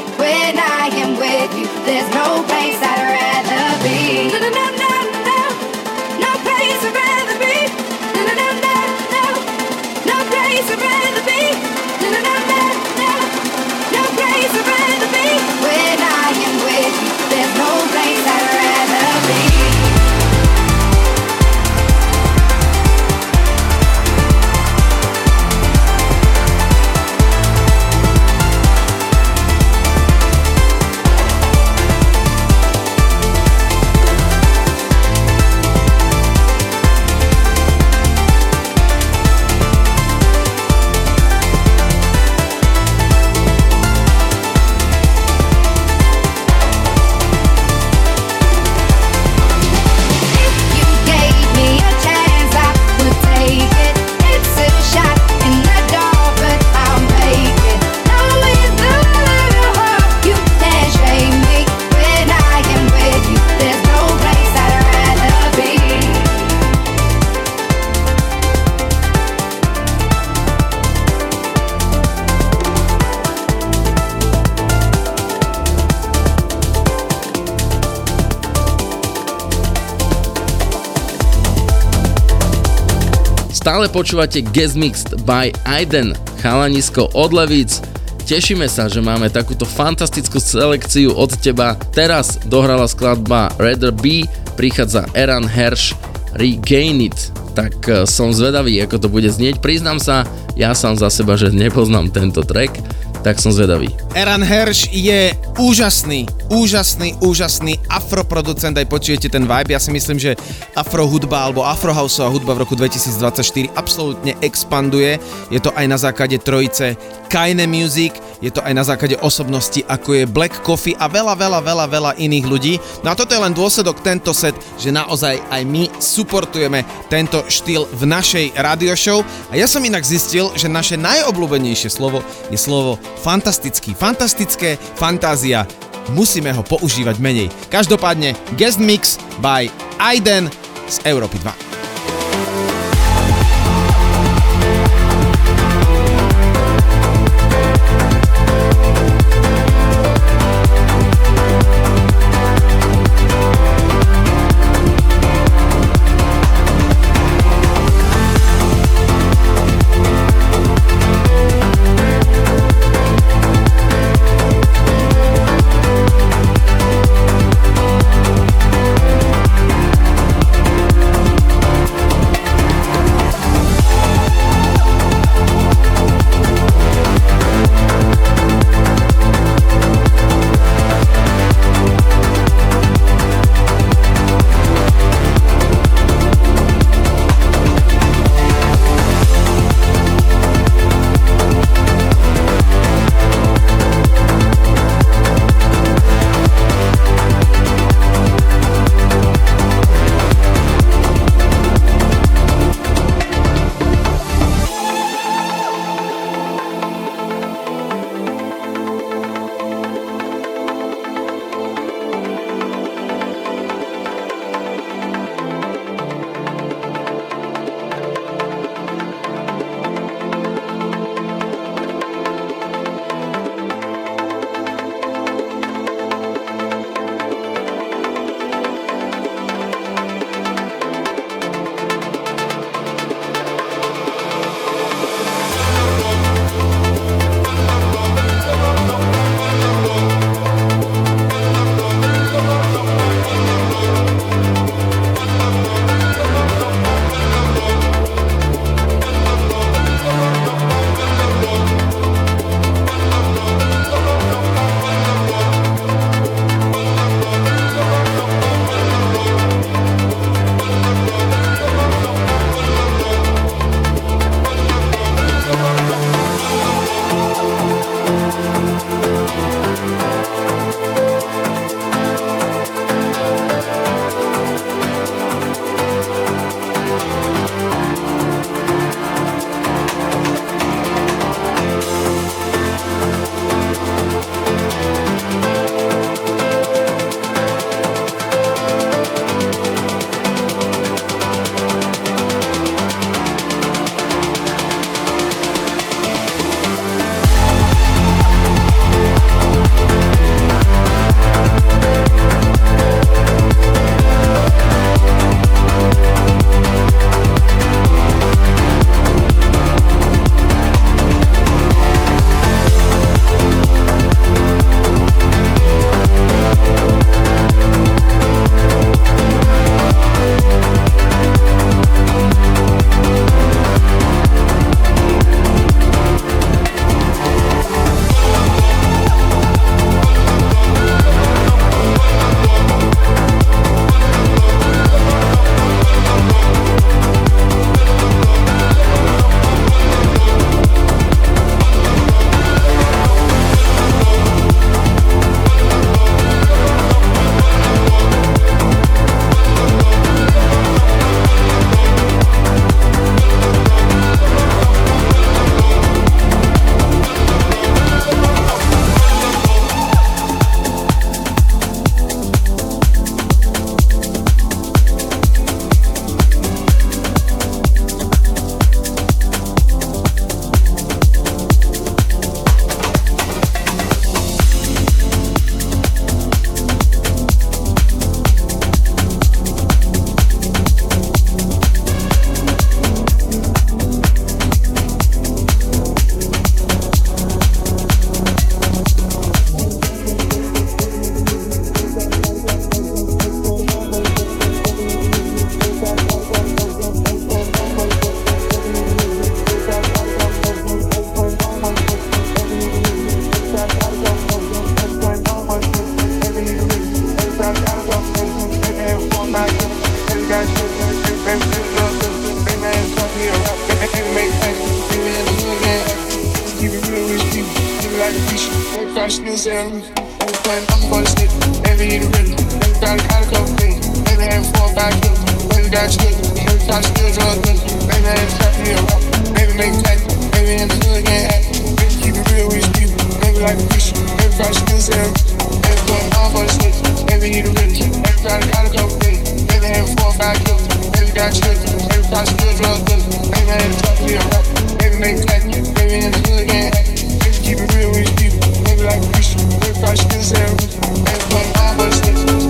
Stále počúvate Guest Mixed by Aiden, chalanisko od Levíc. Tešíme sa, že máme takúto fantastickú selekciu od teba. Teraz dohrala skladba Rather Be, prichádza Eran Hersh Regain It. Tak eh, som zvedavý, ako to bude znieť. Priznám sa, ja sám za seba, že nepoznám tento track, tak som zvedavý. Eran Hersh je úžasný, úžasný, úžasný afroproducent, aj počujete ten vibe. Ja si myslím, že afro hudba alebo afrohouseová hudba v roku 2024 absolútne expanduje. Je to aj na základe trojice Kaine Music, je to aj na základe osobnosti ako je Black Coffee a veľa, veľa, veľa, veľa iných ľudí. No a toto je len dôsledok tento set, že naozaj aj my suportujeme tento štýl v našej radio show. A ja som inak zistil, že naše najobľúbenejšie slovo je slovo fantastický. Fantastické, fantázia. Musíme ho používať menej. Každopádne Guest Mix by Aiden z Európy 2. I baby, Baby. Baby, in the hood. Baby, real with you. Baby, like fish. Every Every. Baby. Baby, Baby. Baby, in the hood. Baby, real with. Baby, like fish. Every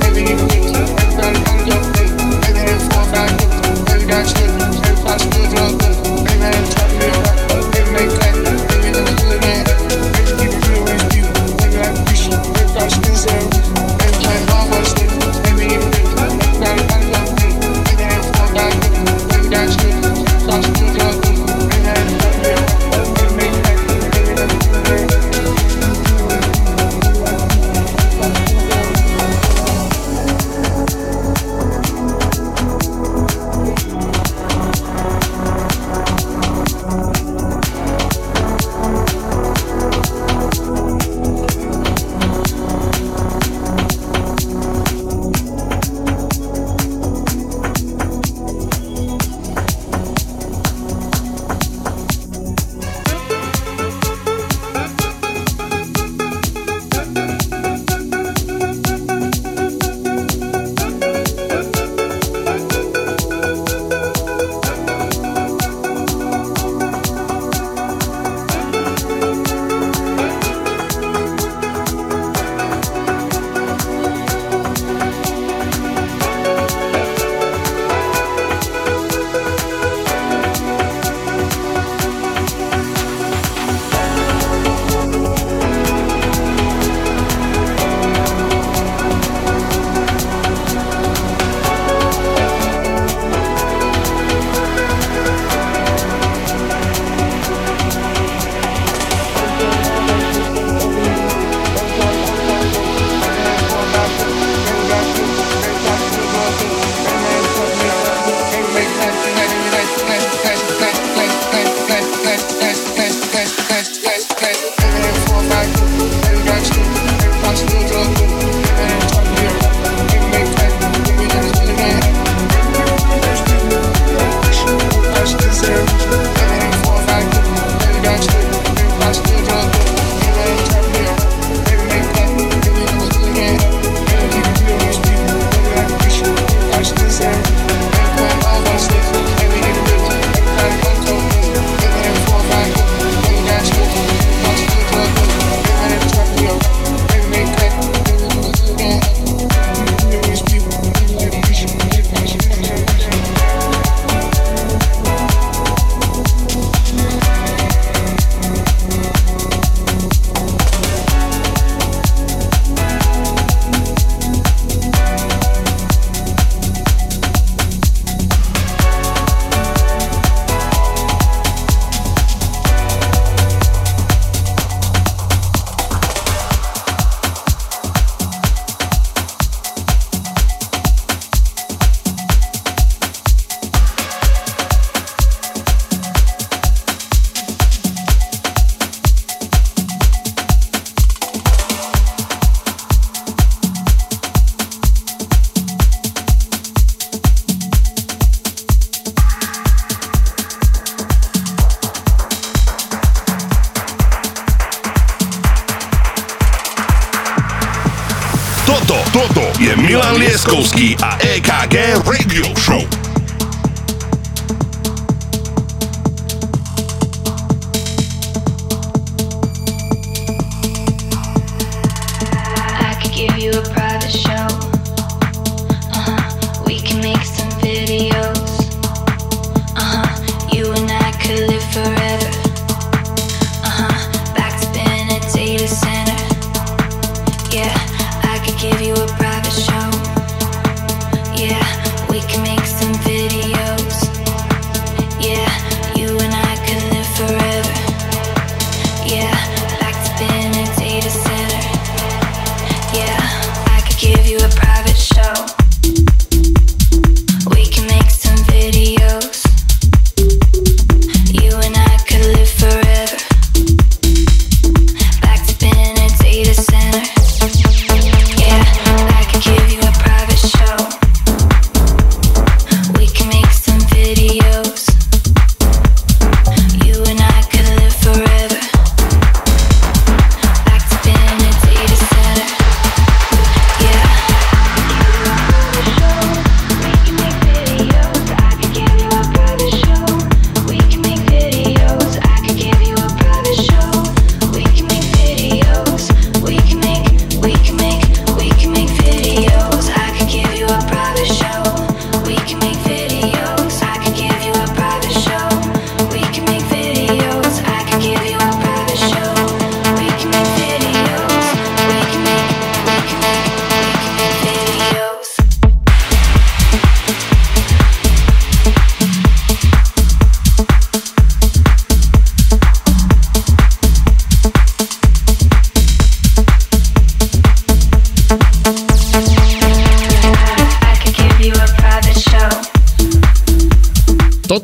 Every I. every got a still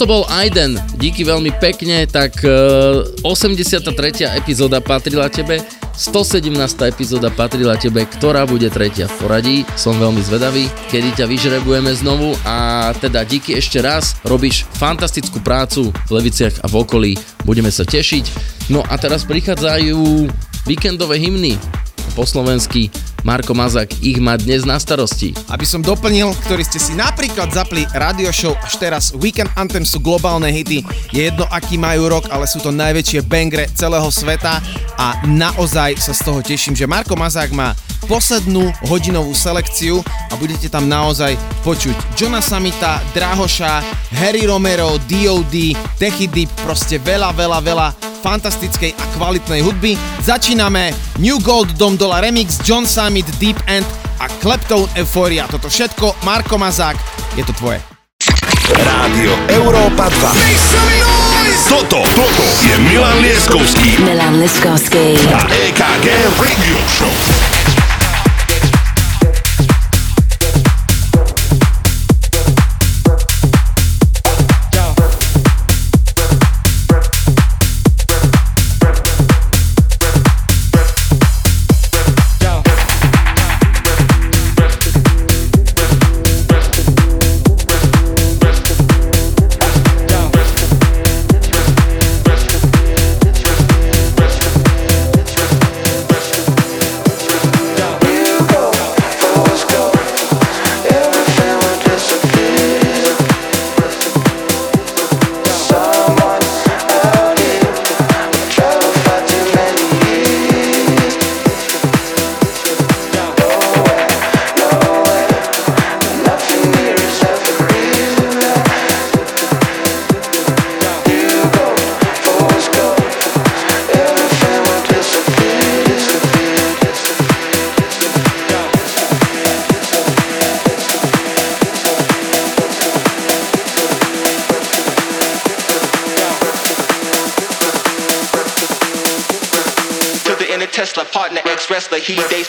Toto bol Aiden, díky veľmi pekne, tak e, 83. epizóda patrila tebe, 117. epizóda patrila tebe, ktorá bude tretia v poradí. Som veľmi zvedavý, kedy ťa vyžrebujeme znovu a teda díky ešte raz, robíš fantastickú prácu v Leviciach a v okolí, budeme sa tešiť. No a teraz prichádzajú víkendové hymny po slovensky. Marko Mazak ich má dnes na starosti. Aby som doplnil, ktorí ste si napríklad zapli radio show až teraz Weekend Anthem sú globálne hity. Je jedno, aký majú rok, ale sú to najväčšie bangre celého sveta a naozaj sa z toho teším, že Marko Mazák má poslednú hodinovú selekciu a budete tam naozaj počuť Johna Samita, Drahoša, Harry Romero, D.O.D., Techy Deep, proste veľa, veľa, veľa fantastickej a kvalitnej hudby. Začíname New Gold Dom Dola Remix, John Summit, Deep End a Kleptone Euphoria. Toto všetko, Marko Mazák, je to tvoje. Rádio Európa 2. Toto, toto je Milan Lieskovský Milan Liskovský. a EKG Radio Show.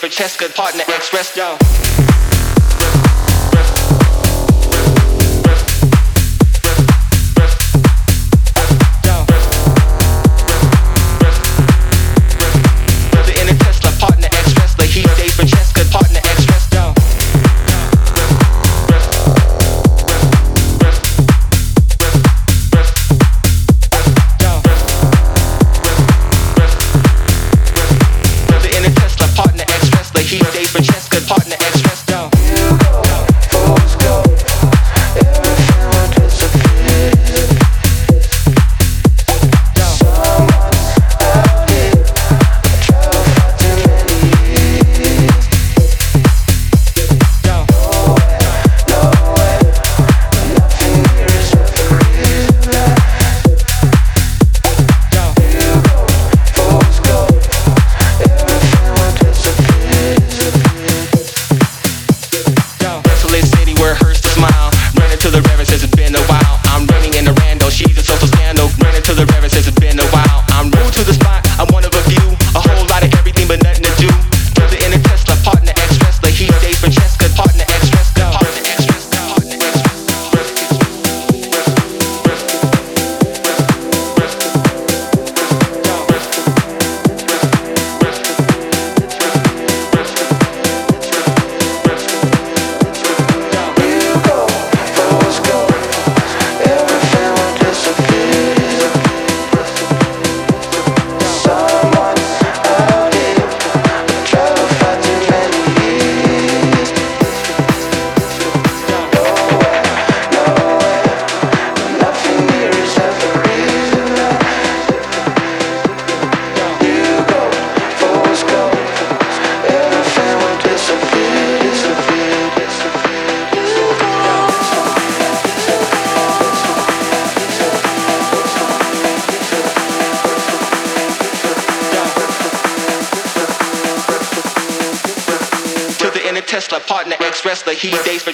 for partner, express down.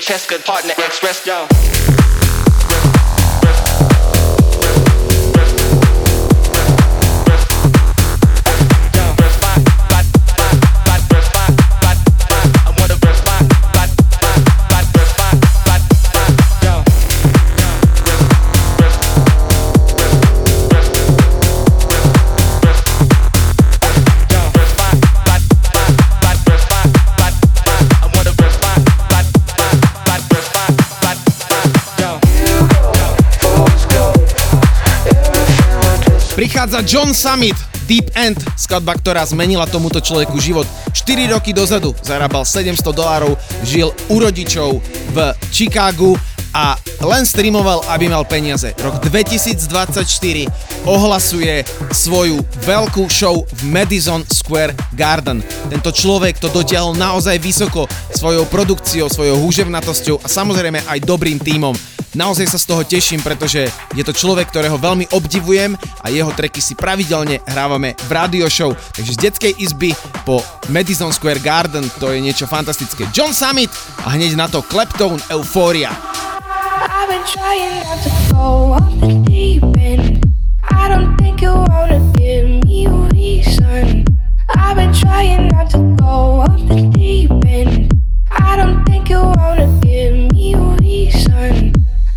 Chest, good partner. Prichádza John Summit, Deep End, skladba, ktorá zmenila tomuto človeku život. 4 roky dozadu zarábal 700 dolárov, žil u rodičov v Chicagu a len streamoval, aby mal peniaze. Rok 2024 ohlasuje svoju veľkú show v Madison Square Garden. Tento človek to dotiahol naozaj vysoko svojou produkciou, svojou húževnatosťou a samozrejme aj dobrým tímom. Naozaj sa z toho teším, pretože je to človek, ktorého veľmi obdivujem a jeho treky si pravidelne hrávame v radio show. Takže z detskej izby po Madison Square Garden to je niečo fantastické. John Summit a hneď na to Kleptone Euphoria. I've been trying not to go off the deep end. I don't think you wanna give me a reason.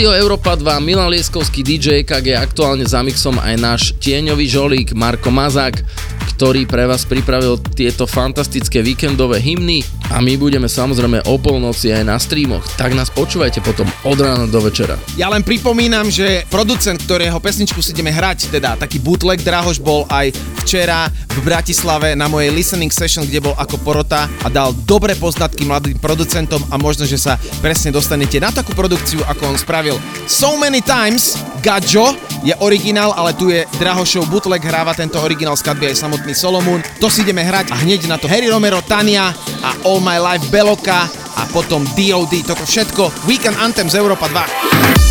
Rádio Európa 2, Milan Lieskovský DJ EKG, aktuálne za mixom aj náš tieňový žolík Marko Mazák, ktorý pre vás pripravil tieto fantastické víkendové hymny a my budeme samozrejme o polnoci aj na streamoch, tak nás počúvajte potom od rána do večera. Ja len pripomínam, že producent, ktorého pesničku si ideme hrať, teda taký bootleg Drahoš bol aj včera v Bratislave na mojej listening session, kde bol ako porota a dal dobré poznatky mladým producentom a možno, že sa presne dostanete na takú produkciu, ako on spravil So Many Times. Gajo je originál, ale tu je Drahošov bootleg, hráva tento originál skladby aj samotný Solomon. To si ideme hrať a hneď na to Harry Romero, Tania a All My Life Beloka a potom DOD, toto všetko Weekend Anthem z Európa 2.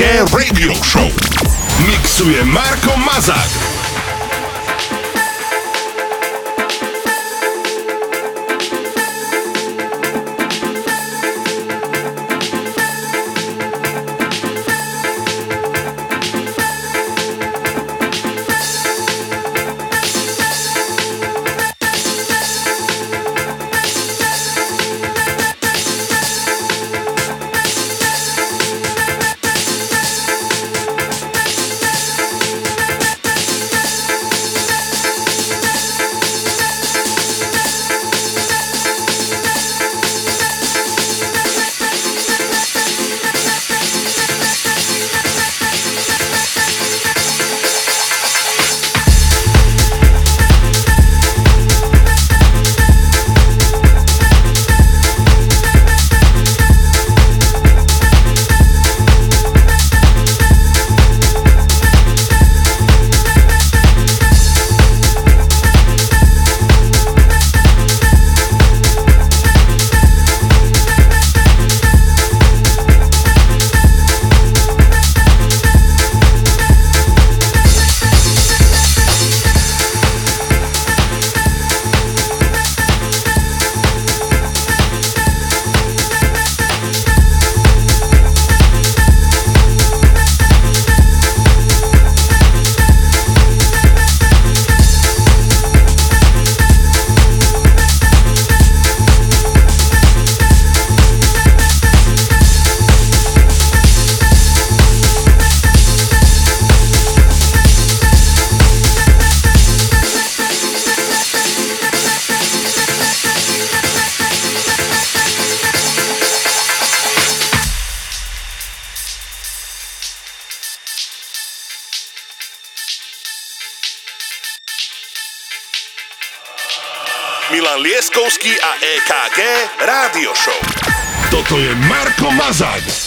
EKG Marko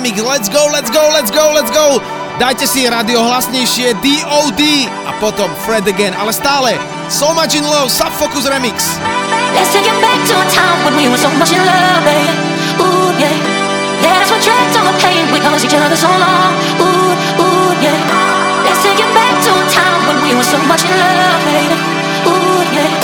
Let's go, let's go, let's go, let's go. Dajte si radio hlasnejšie DOD a potom Fred again, ale stále So Much in Love Subfocus Remix. Let's take it back to a time when we were so much in love, baby. Ooh, yeah. The pain. We caused each other so long. Ooh, ooh, yeah. Let's take it back to a time when we were so much in love, baby. Ooh, yeah.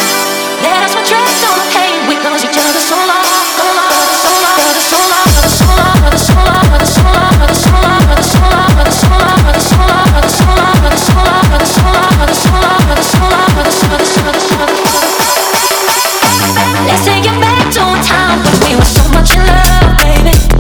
Let's take it back to a time when we were so much in love, baby.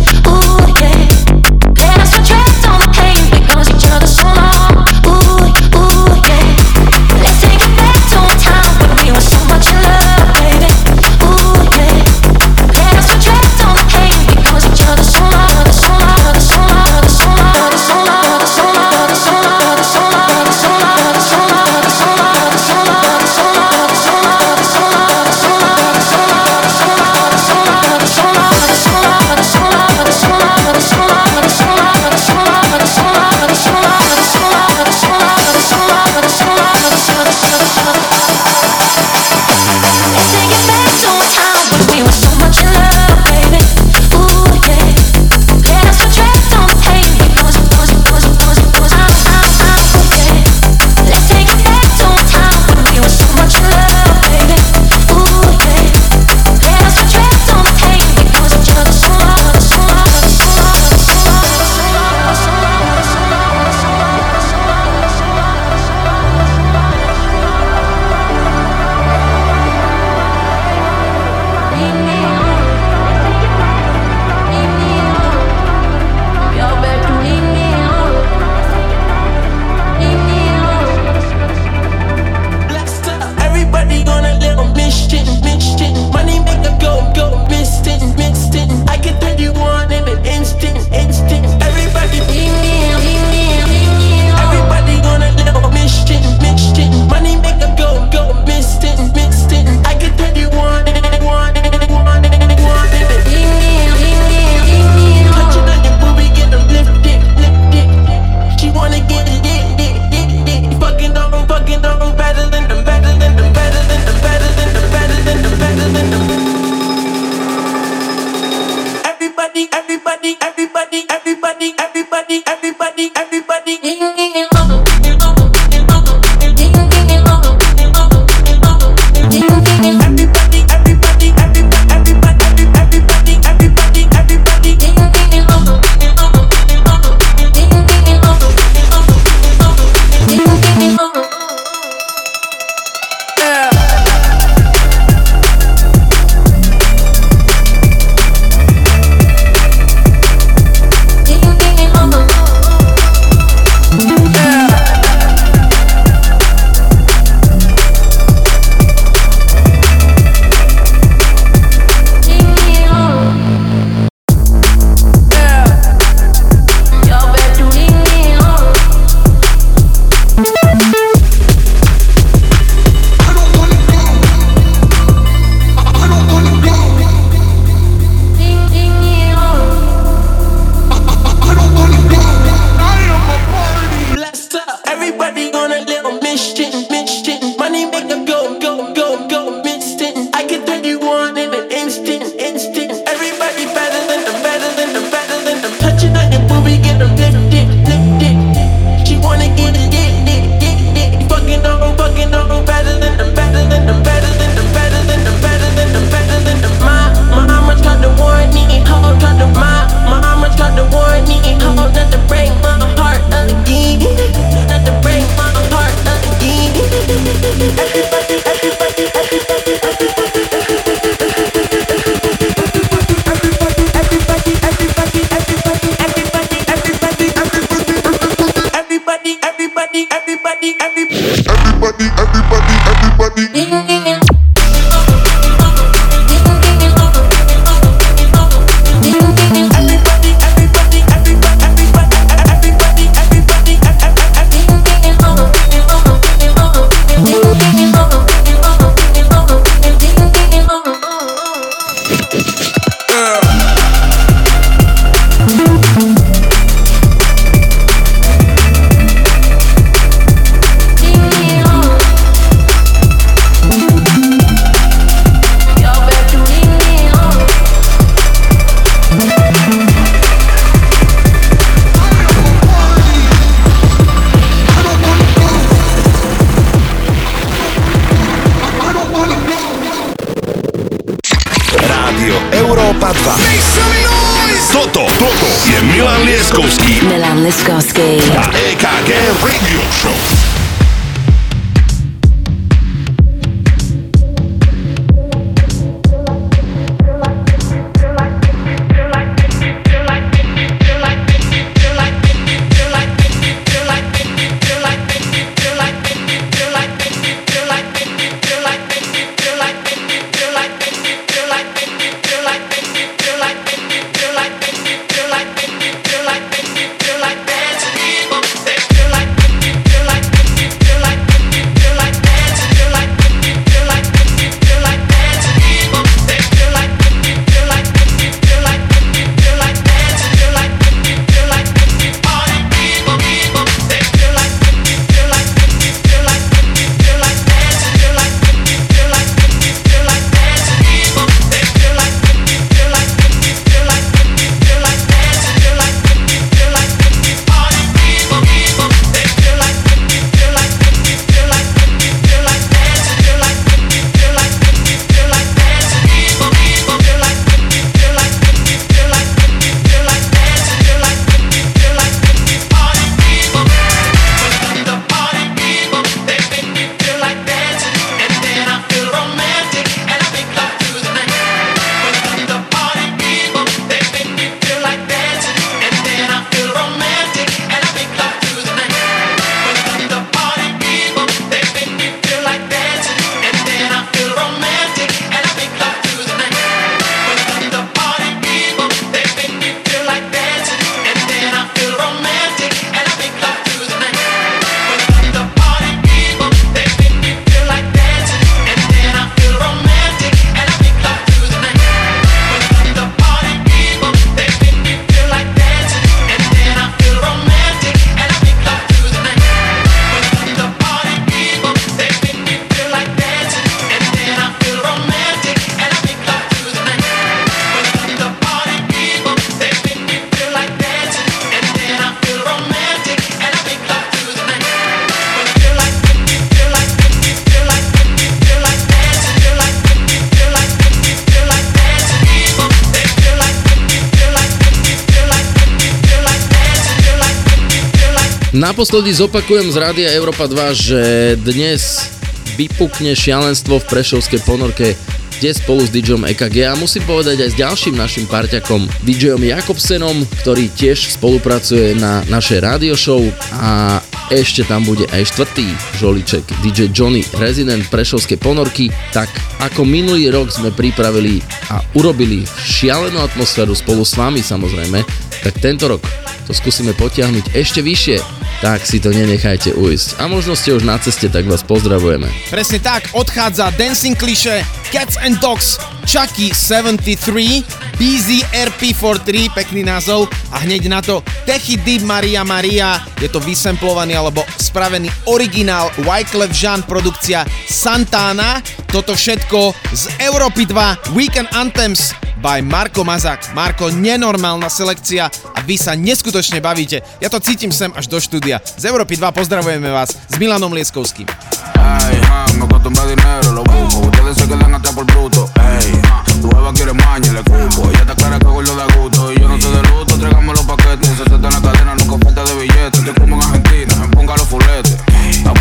Naposledy zopakujem z Rádia Európa 2, že dnes vypukne šialenstvo v Prešovskej ponorke kde spolu s DJom EKG a musím povedať aj s ďalším našim parťakom DJom Jakobsenom, ktorý tiež spolupracuje na našej rádio show a ešte tam bude aj štvrtý žoliček DJ Johnny Resident Prešovskej ponorky, tak ako minulý rok sme pripravili a urobili šialenú atmosféru spolu s vami samozrejme, tak tento rok to skúsime potiahnuť ešte vyššie, tak si to nenechajte ujsť. A možno ste už na ceste, tak vás pozdravujeme. Presne tak, odchádza Dancing Cliché, Cats and Dogs, Chucky 73, BZRP43, pekný názov, a hneď na to Techy Deep Maria Maria, je to vysemplovaný alebo spravený originál Wyclef Jean produkcia Santana, toto všetko z Európy 2 Weekend Anthems by Marko Mazak. Marko, nenormálna selekcia a vy sa neskutočne bavíte. Ja to cítim sem až do štúdia. Z Európy 2 pozdravujeme vás s Milanom Lieskovským. Ey, ah, me acostumbré a dinero, lo busco. Ustedes se quedan hasta por bruto. Ey, ah, tu jeva quiere maña, le cupo. Ella está clara que gordo da gusto. Y yo no te de luto, tráigame los paquetes. Se en la cadena, nunca falta de billetes. Te como en Argentina, ponga los fuletes.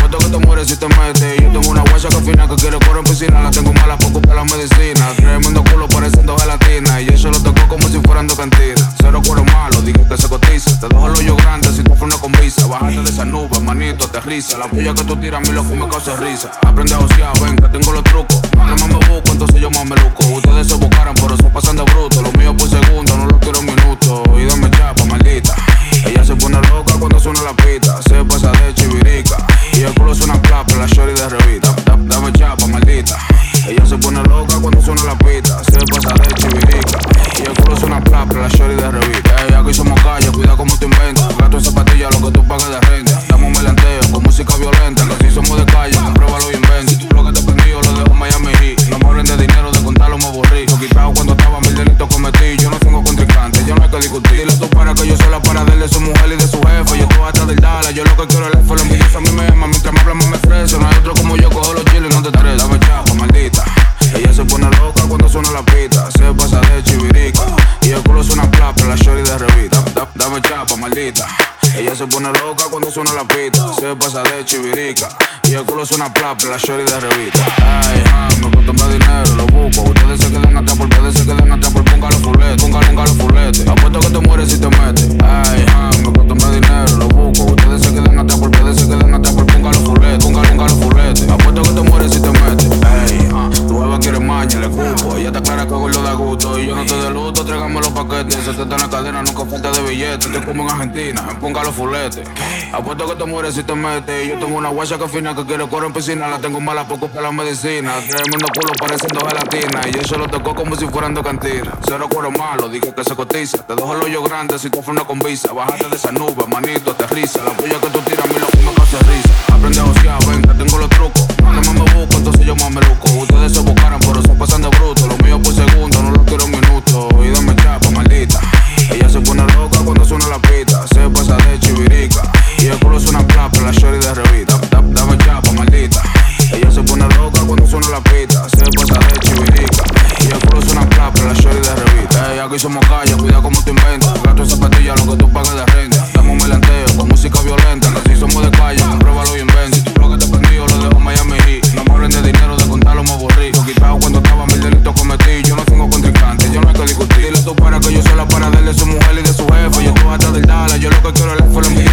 Que te mueres si te metes. Yo tengo una guacha que fina que quiere correr en piscina. La tengo mala poco para la medicina. Tremendo culo pareciendo gelatina. Y eso lo tocó como si fueran dos cantinas. Cero cuero malo, dije que se cotiza. Te dejo el hoyo grande si tú fueras con visa. Bájate de esa nube, manito, aterriza. La puya que tú tiras a mí lo que me causa risa. Aprende a josear, ven que tengo los trucos. Más me busco, entonces yo más me luco. Ustedes se buscaran, pero se pasan de bruto. Lo mío por segundo, no lo quiero en minuto. Y dame chapa, maldita. Ella se pone loca cuando suena la pita. Se pasa de chivirica. Y el culo suena plapa, la shorty de revista. Da- Dame chapa, maldita. Ella se pone loca cuando suena la pita. Se pasa de chivirica. Y el culo suena plapa, la shorty de revista. Ey, aquí somos calle, cuida como te inventas. Gato en zapatillas, lo que tú pagas de renta. Damos melanteo con música violenta. Que si somos de calle, compruébalo y inventa. Si tú lo que te prendido, lo dejo en Miami Heat. No me hablen de dinero, de contarlo me aburrí. Lo quitado cuando estaba mil delitos cometí. Yo no tengo contrincante, yo no hay que discutir. Dile tú para que yo soy la para de su mujer y de su jefe. Yo estoy yo lo que quiero es el F. Lo envidioso a mí me ama, mientras me hablan más me estreso. No hay otro como yo, cojo los chiles no te estreso. Dame chapa, maldita. Ella se pone loca cuando suena la pita. Se pasa de chivirica. Y el culo suena plapa, la shorty de revista. Da- Dame chapa, maldita. Ella se pone loca cuando suena la pita. Se pasa de chivirica. Y el culo suena plapa, la shorty de revista. Ay, ah, me acostumbra dinero, lo busco. Ustedes se quedan atrás por ustedes se quedan atrás por fuletes. Ponga, ponga los fuletes. Apuesto que te mueres si te metes. Ay, ah, me acostumbra dinero, lo busco. Ustedes se quedan atrás por ustedes se quedan atrás por fuletes. Ponga, ponga los fuletes. Apuesto que te mueres si te metes. Ay, ah, tu jeva quiere maña, le cupo. Ella está clara que gordo da gusto. Y yo no te de luto, tráigame los paquetes. Se te en la cadena, nunca falta de billetes. Te como en Argentina, ponga los fuletes. Apuesto que te mueres si te metes. Yo tengo una guacha que fina que quiere correr en piscina. La tengo mala poco para la medicina. Tremendo culo pareciendo gelatina. Y eso lo tocó como si fueran dos cantinas. Cero cuero malo, dije que se cotiza. Te dejo el hoyo grande si tú fueras con visa. Bájate de esa nube, manito, aterriza. La puya que tú tiras a mí lo que me causa risa. Aprende a josear, ven que tengo los trucos. Más me busco, entonces yo más me luco. Ustedes se buscaran, pero se pasan de bruto. Lo mío por segundo, no lo quiero en minuto. Y dame chapa, maldita. Se pone loca cuando suena la pita. Se pasa de chivirica. Y el culo suena plapa, la shorty de revista. Da- Dame chapa, maldita. Ella se pone loca cuando suena la pita. Se pasa de chivirica. Y el culo suena plapa, la shorty de revista. Ey, aquí somos calle, cuida como te inventas. Gato en zapatillas, lo que tú pagas de renta. Damos un melanteo con música violenta. Si somos de calle, compruébalo Dala, yo lo que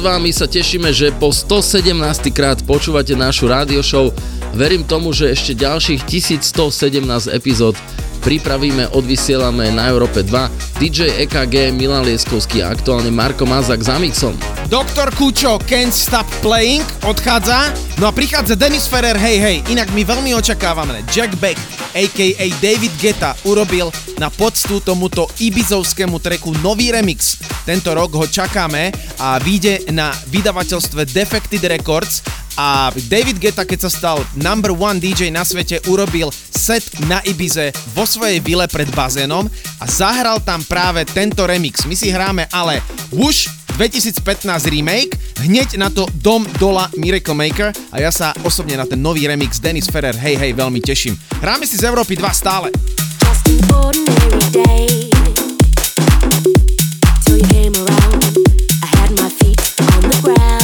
102. My sa tešíme, že po 117. krát počúvate našu rádio show. Verím tomu, že ešte ďalších 1117 epizód pripravíme, odvysielame na Európe 2 DJ EKG, Milan Lieskovský a aktuálne Marko Mazak za mixom. Doktor Kučo, Can't Stop Playing, odchádza. No a prichádza Dennis Ferrer, hej hej, inak my veľmi očakávame. Jack Beck, a.k.a. David Geta, urobil na poctu tomuto ibizovskému treku nový remix. Tento rok ho čakáme a vyjde na vydavateľstve Defected Records a David Geta, keď sa stal number one DJ na svete, urobil set na Ibize vo svojej vile pred bazénom a zahral tam práve tento remix. My si hráme ale Wush 2015 remake, hneď na to Dom Dola Miracle Maker a ja sa osobne na ten nový remix Dennis Ferrer hej hej veľmi teším. Hráme si z Európy 2 stále. the ground.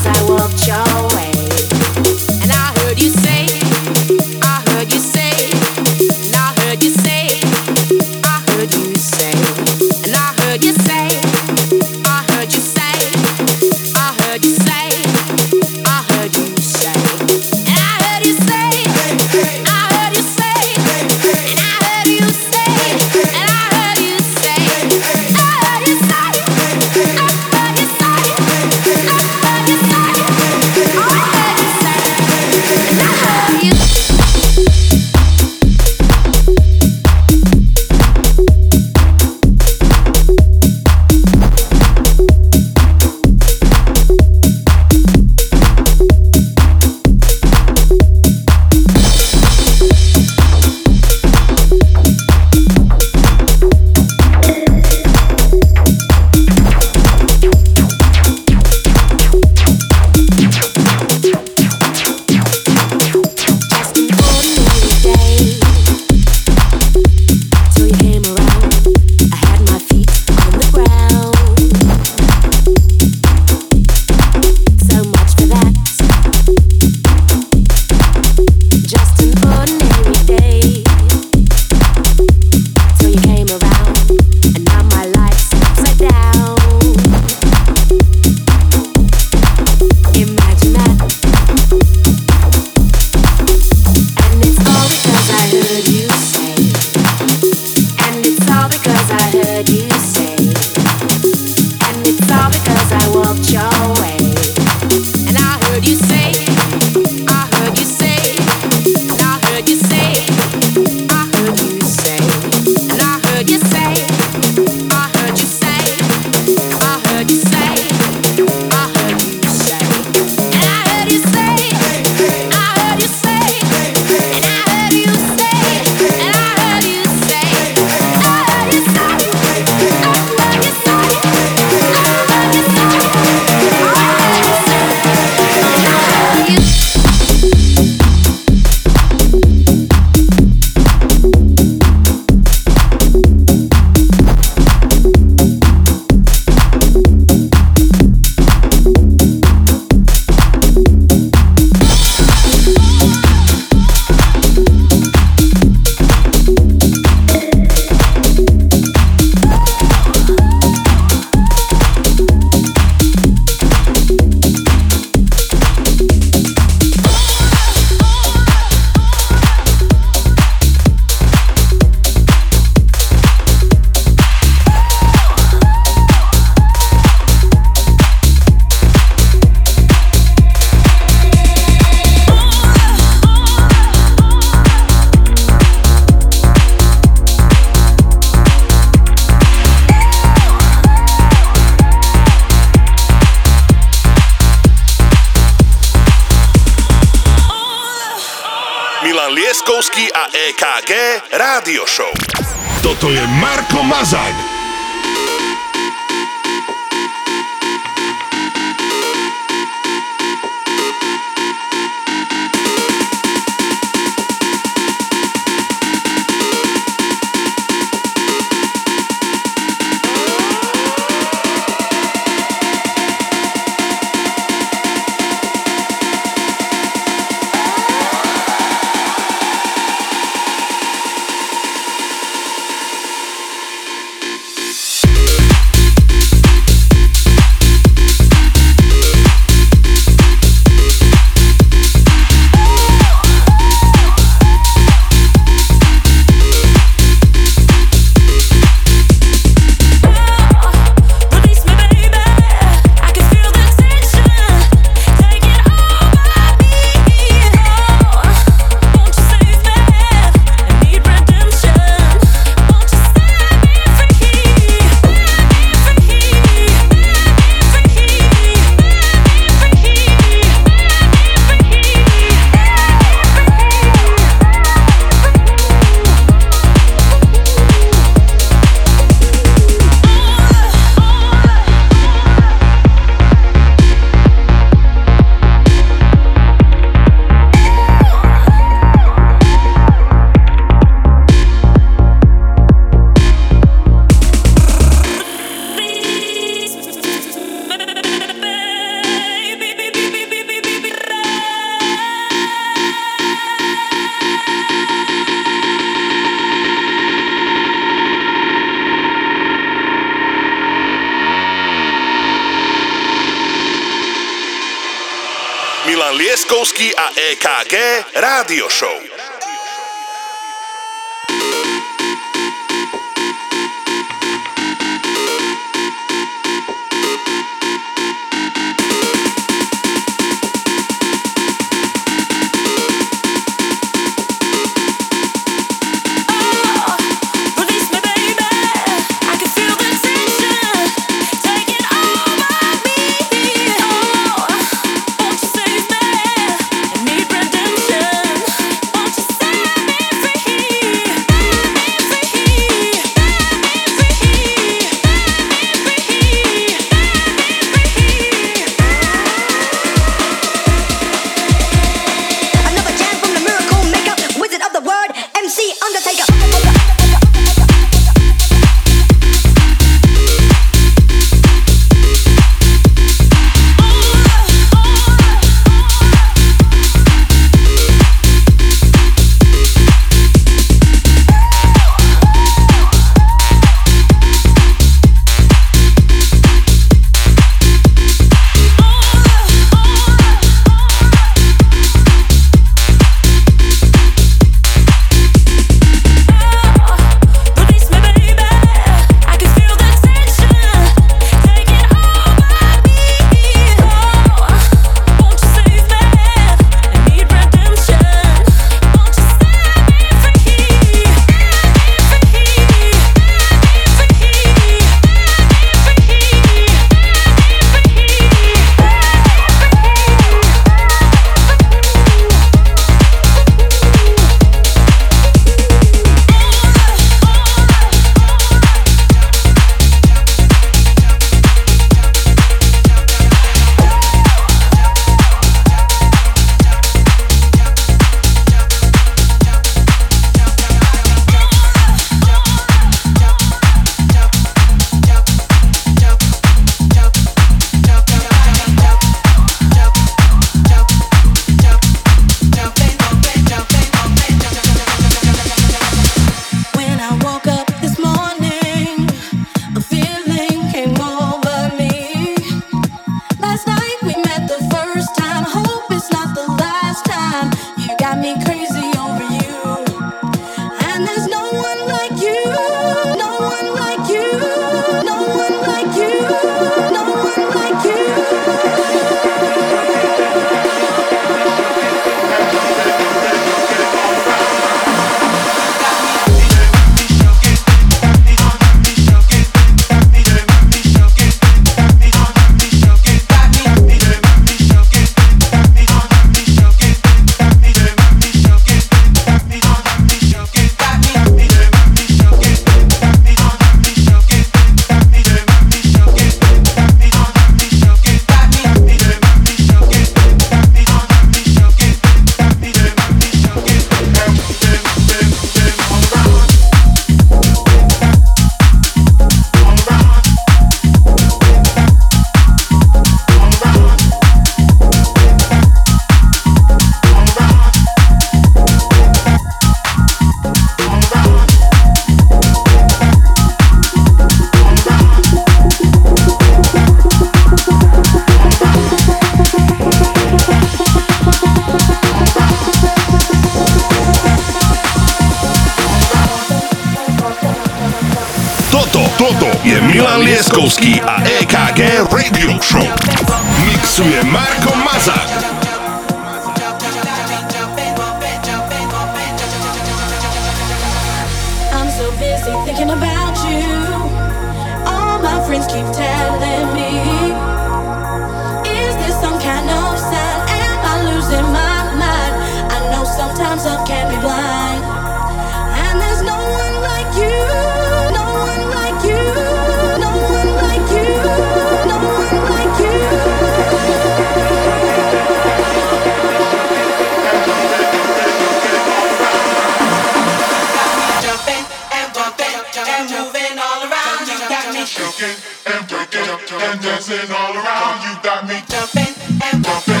you got me. Jumping and bumping,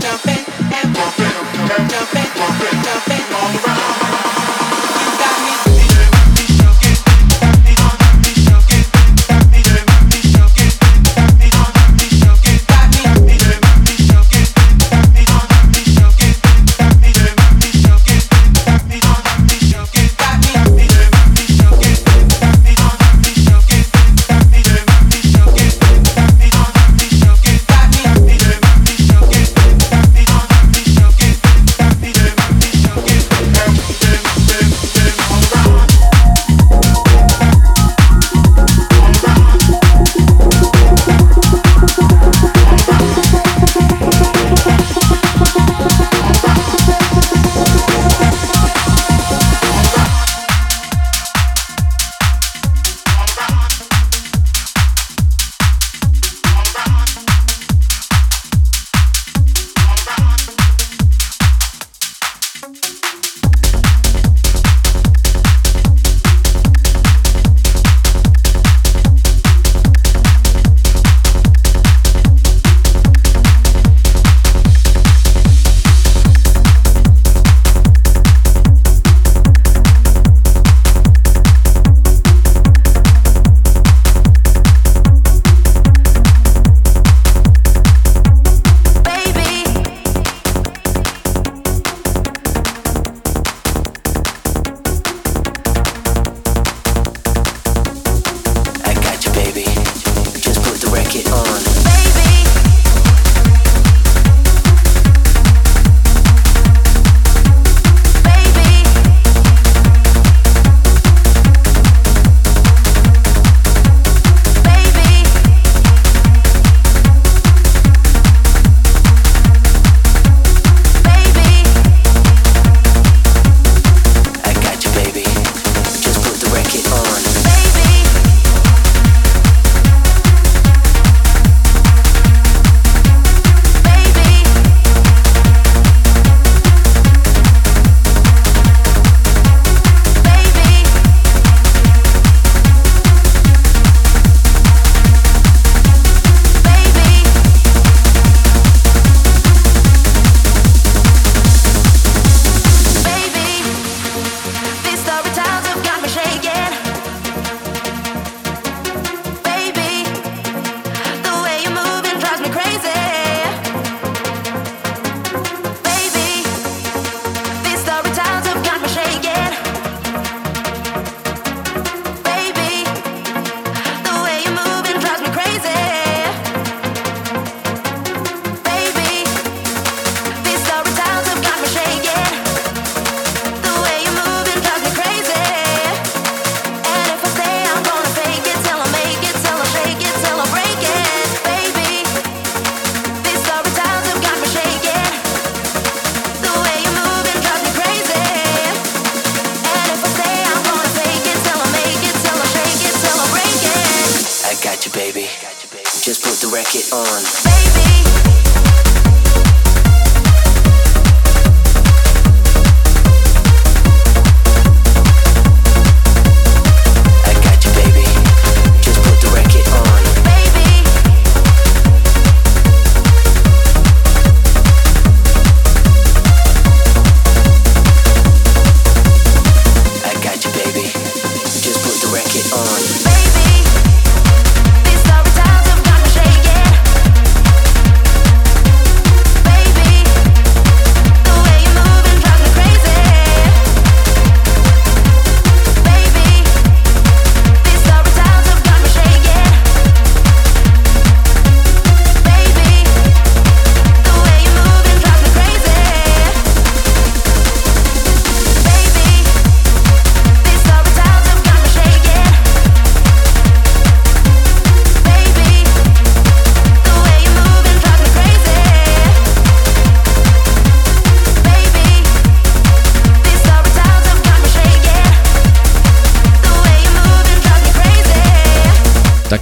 jumping and jumping and bumping.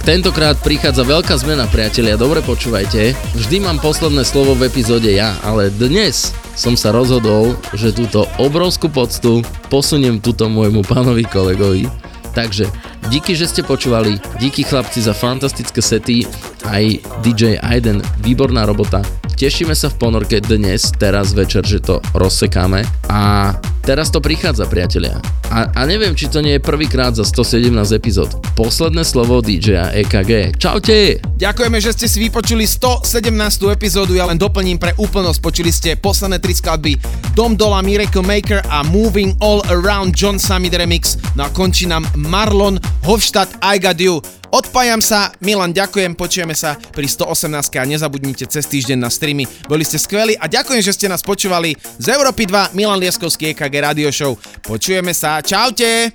Tentokrát prichádza veľká zmena, priatelia, dobre počúvajte. Vždy mám posledné slovo v epizóde ja, ale dnes som sa rozhodol, že túto obrovskú poctu posuniem túto môjmu pánovi kolegovi. Takže díky, že ste počúvali, díky chlapci za fantastické sety, aj DJ Aiden, výborná robota. Tešíme sa v ponorke dnes, teraz večer, že to rozsekáme a teraz to prichádza, priatelia. A, a neviem, či to nie je prvýkrát za 117 epizód. Posledné slovo DJ EKG. Čaute! Ďakujeme, že ste si vypočuli 117. epizódu, ja len doplním pre úplnosť, počuli ste posledné tri skladby Dom Dola, Miracle Maker a Moving All Around John Summit Remix, no a končí nám Marlon Hofstadt I Got You. Odpájam sa, Milan, ďakujem, počujeme sa pri 118 a nezabudnite cez týždeň na streamy. Boli ste skvelí a ďakujem, že ste nás počúvali z Európy 2, Milan Lieskovský EKG Radio Show. Počujeme sa, čaute!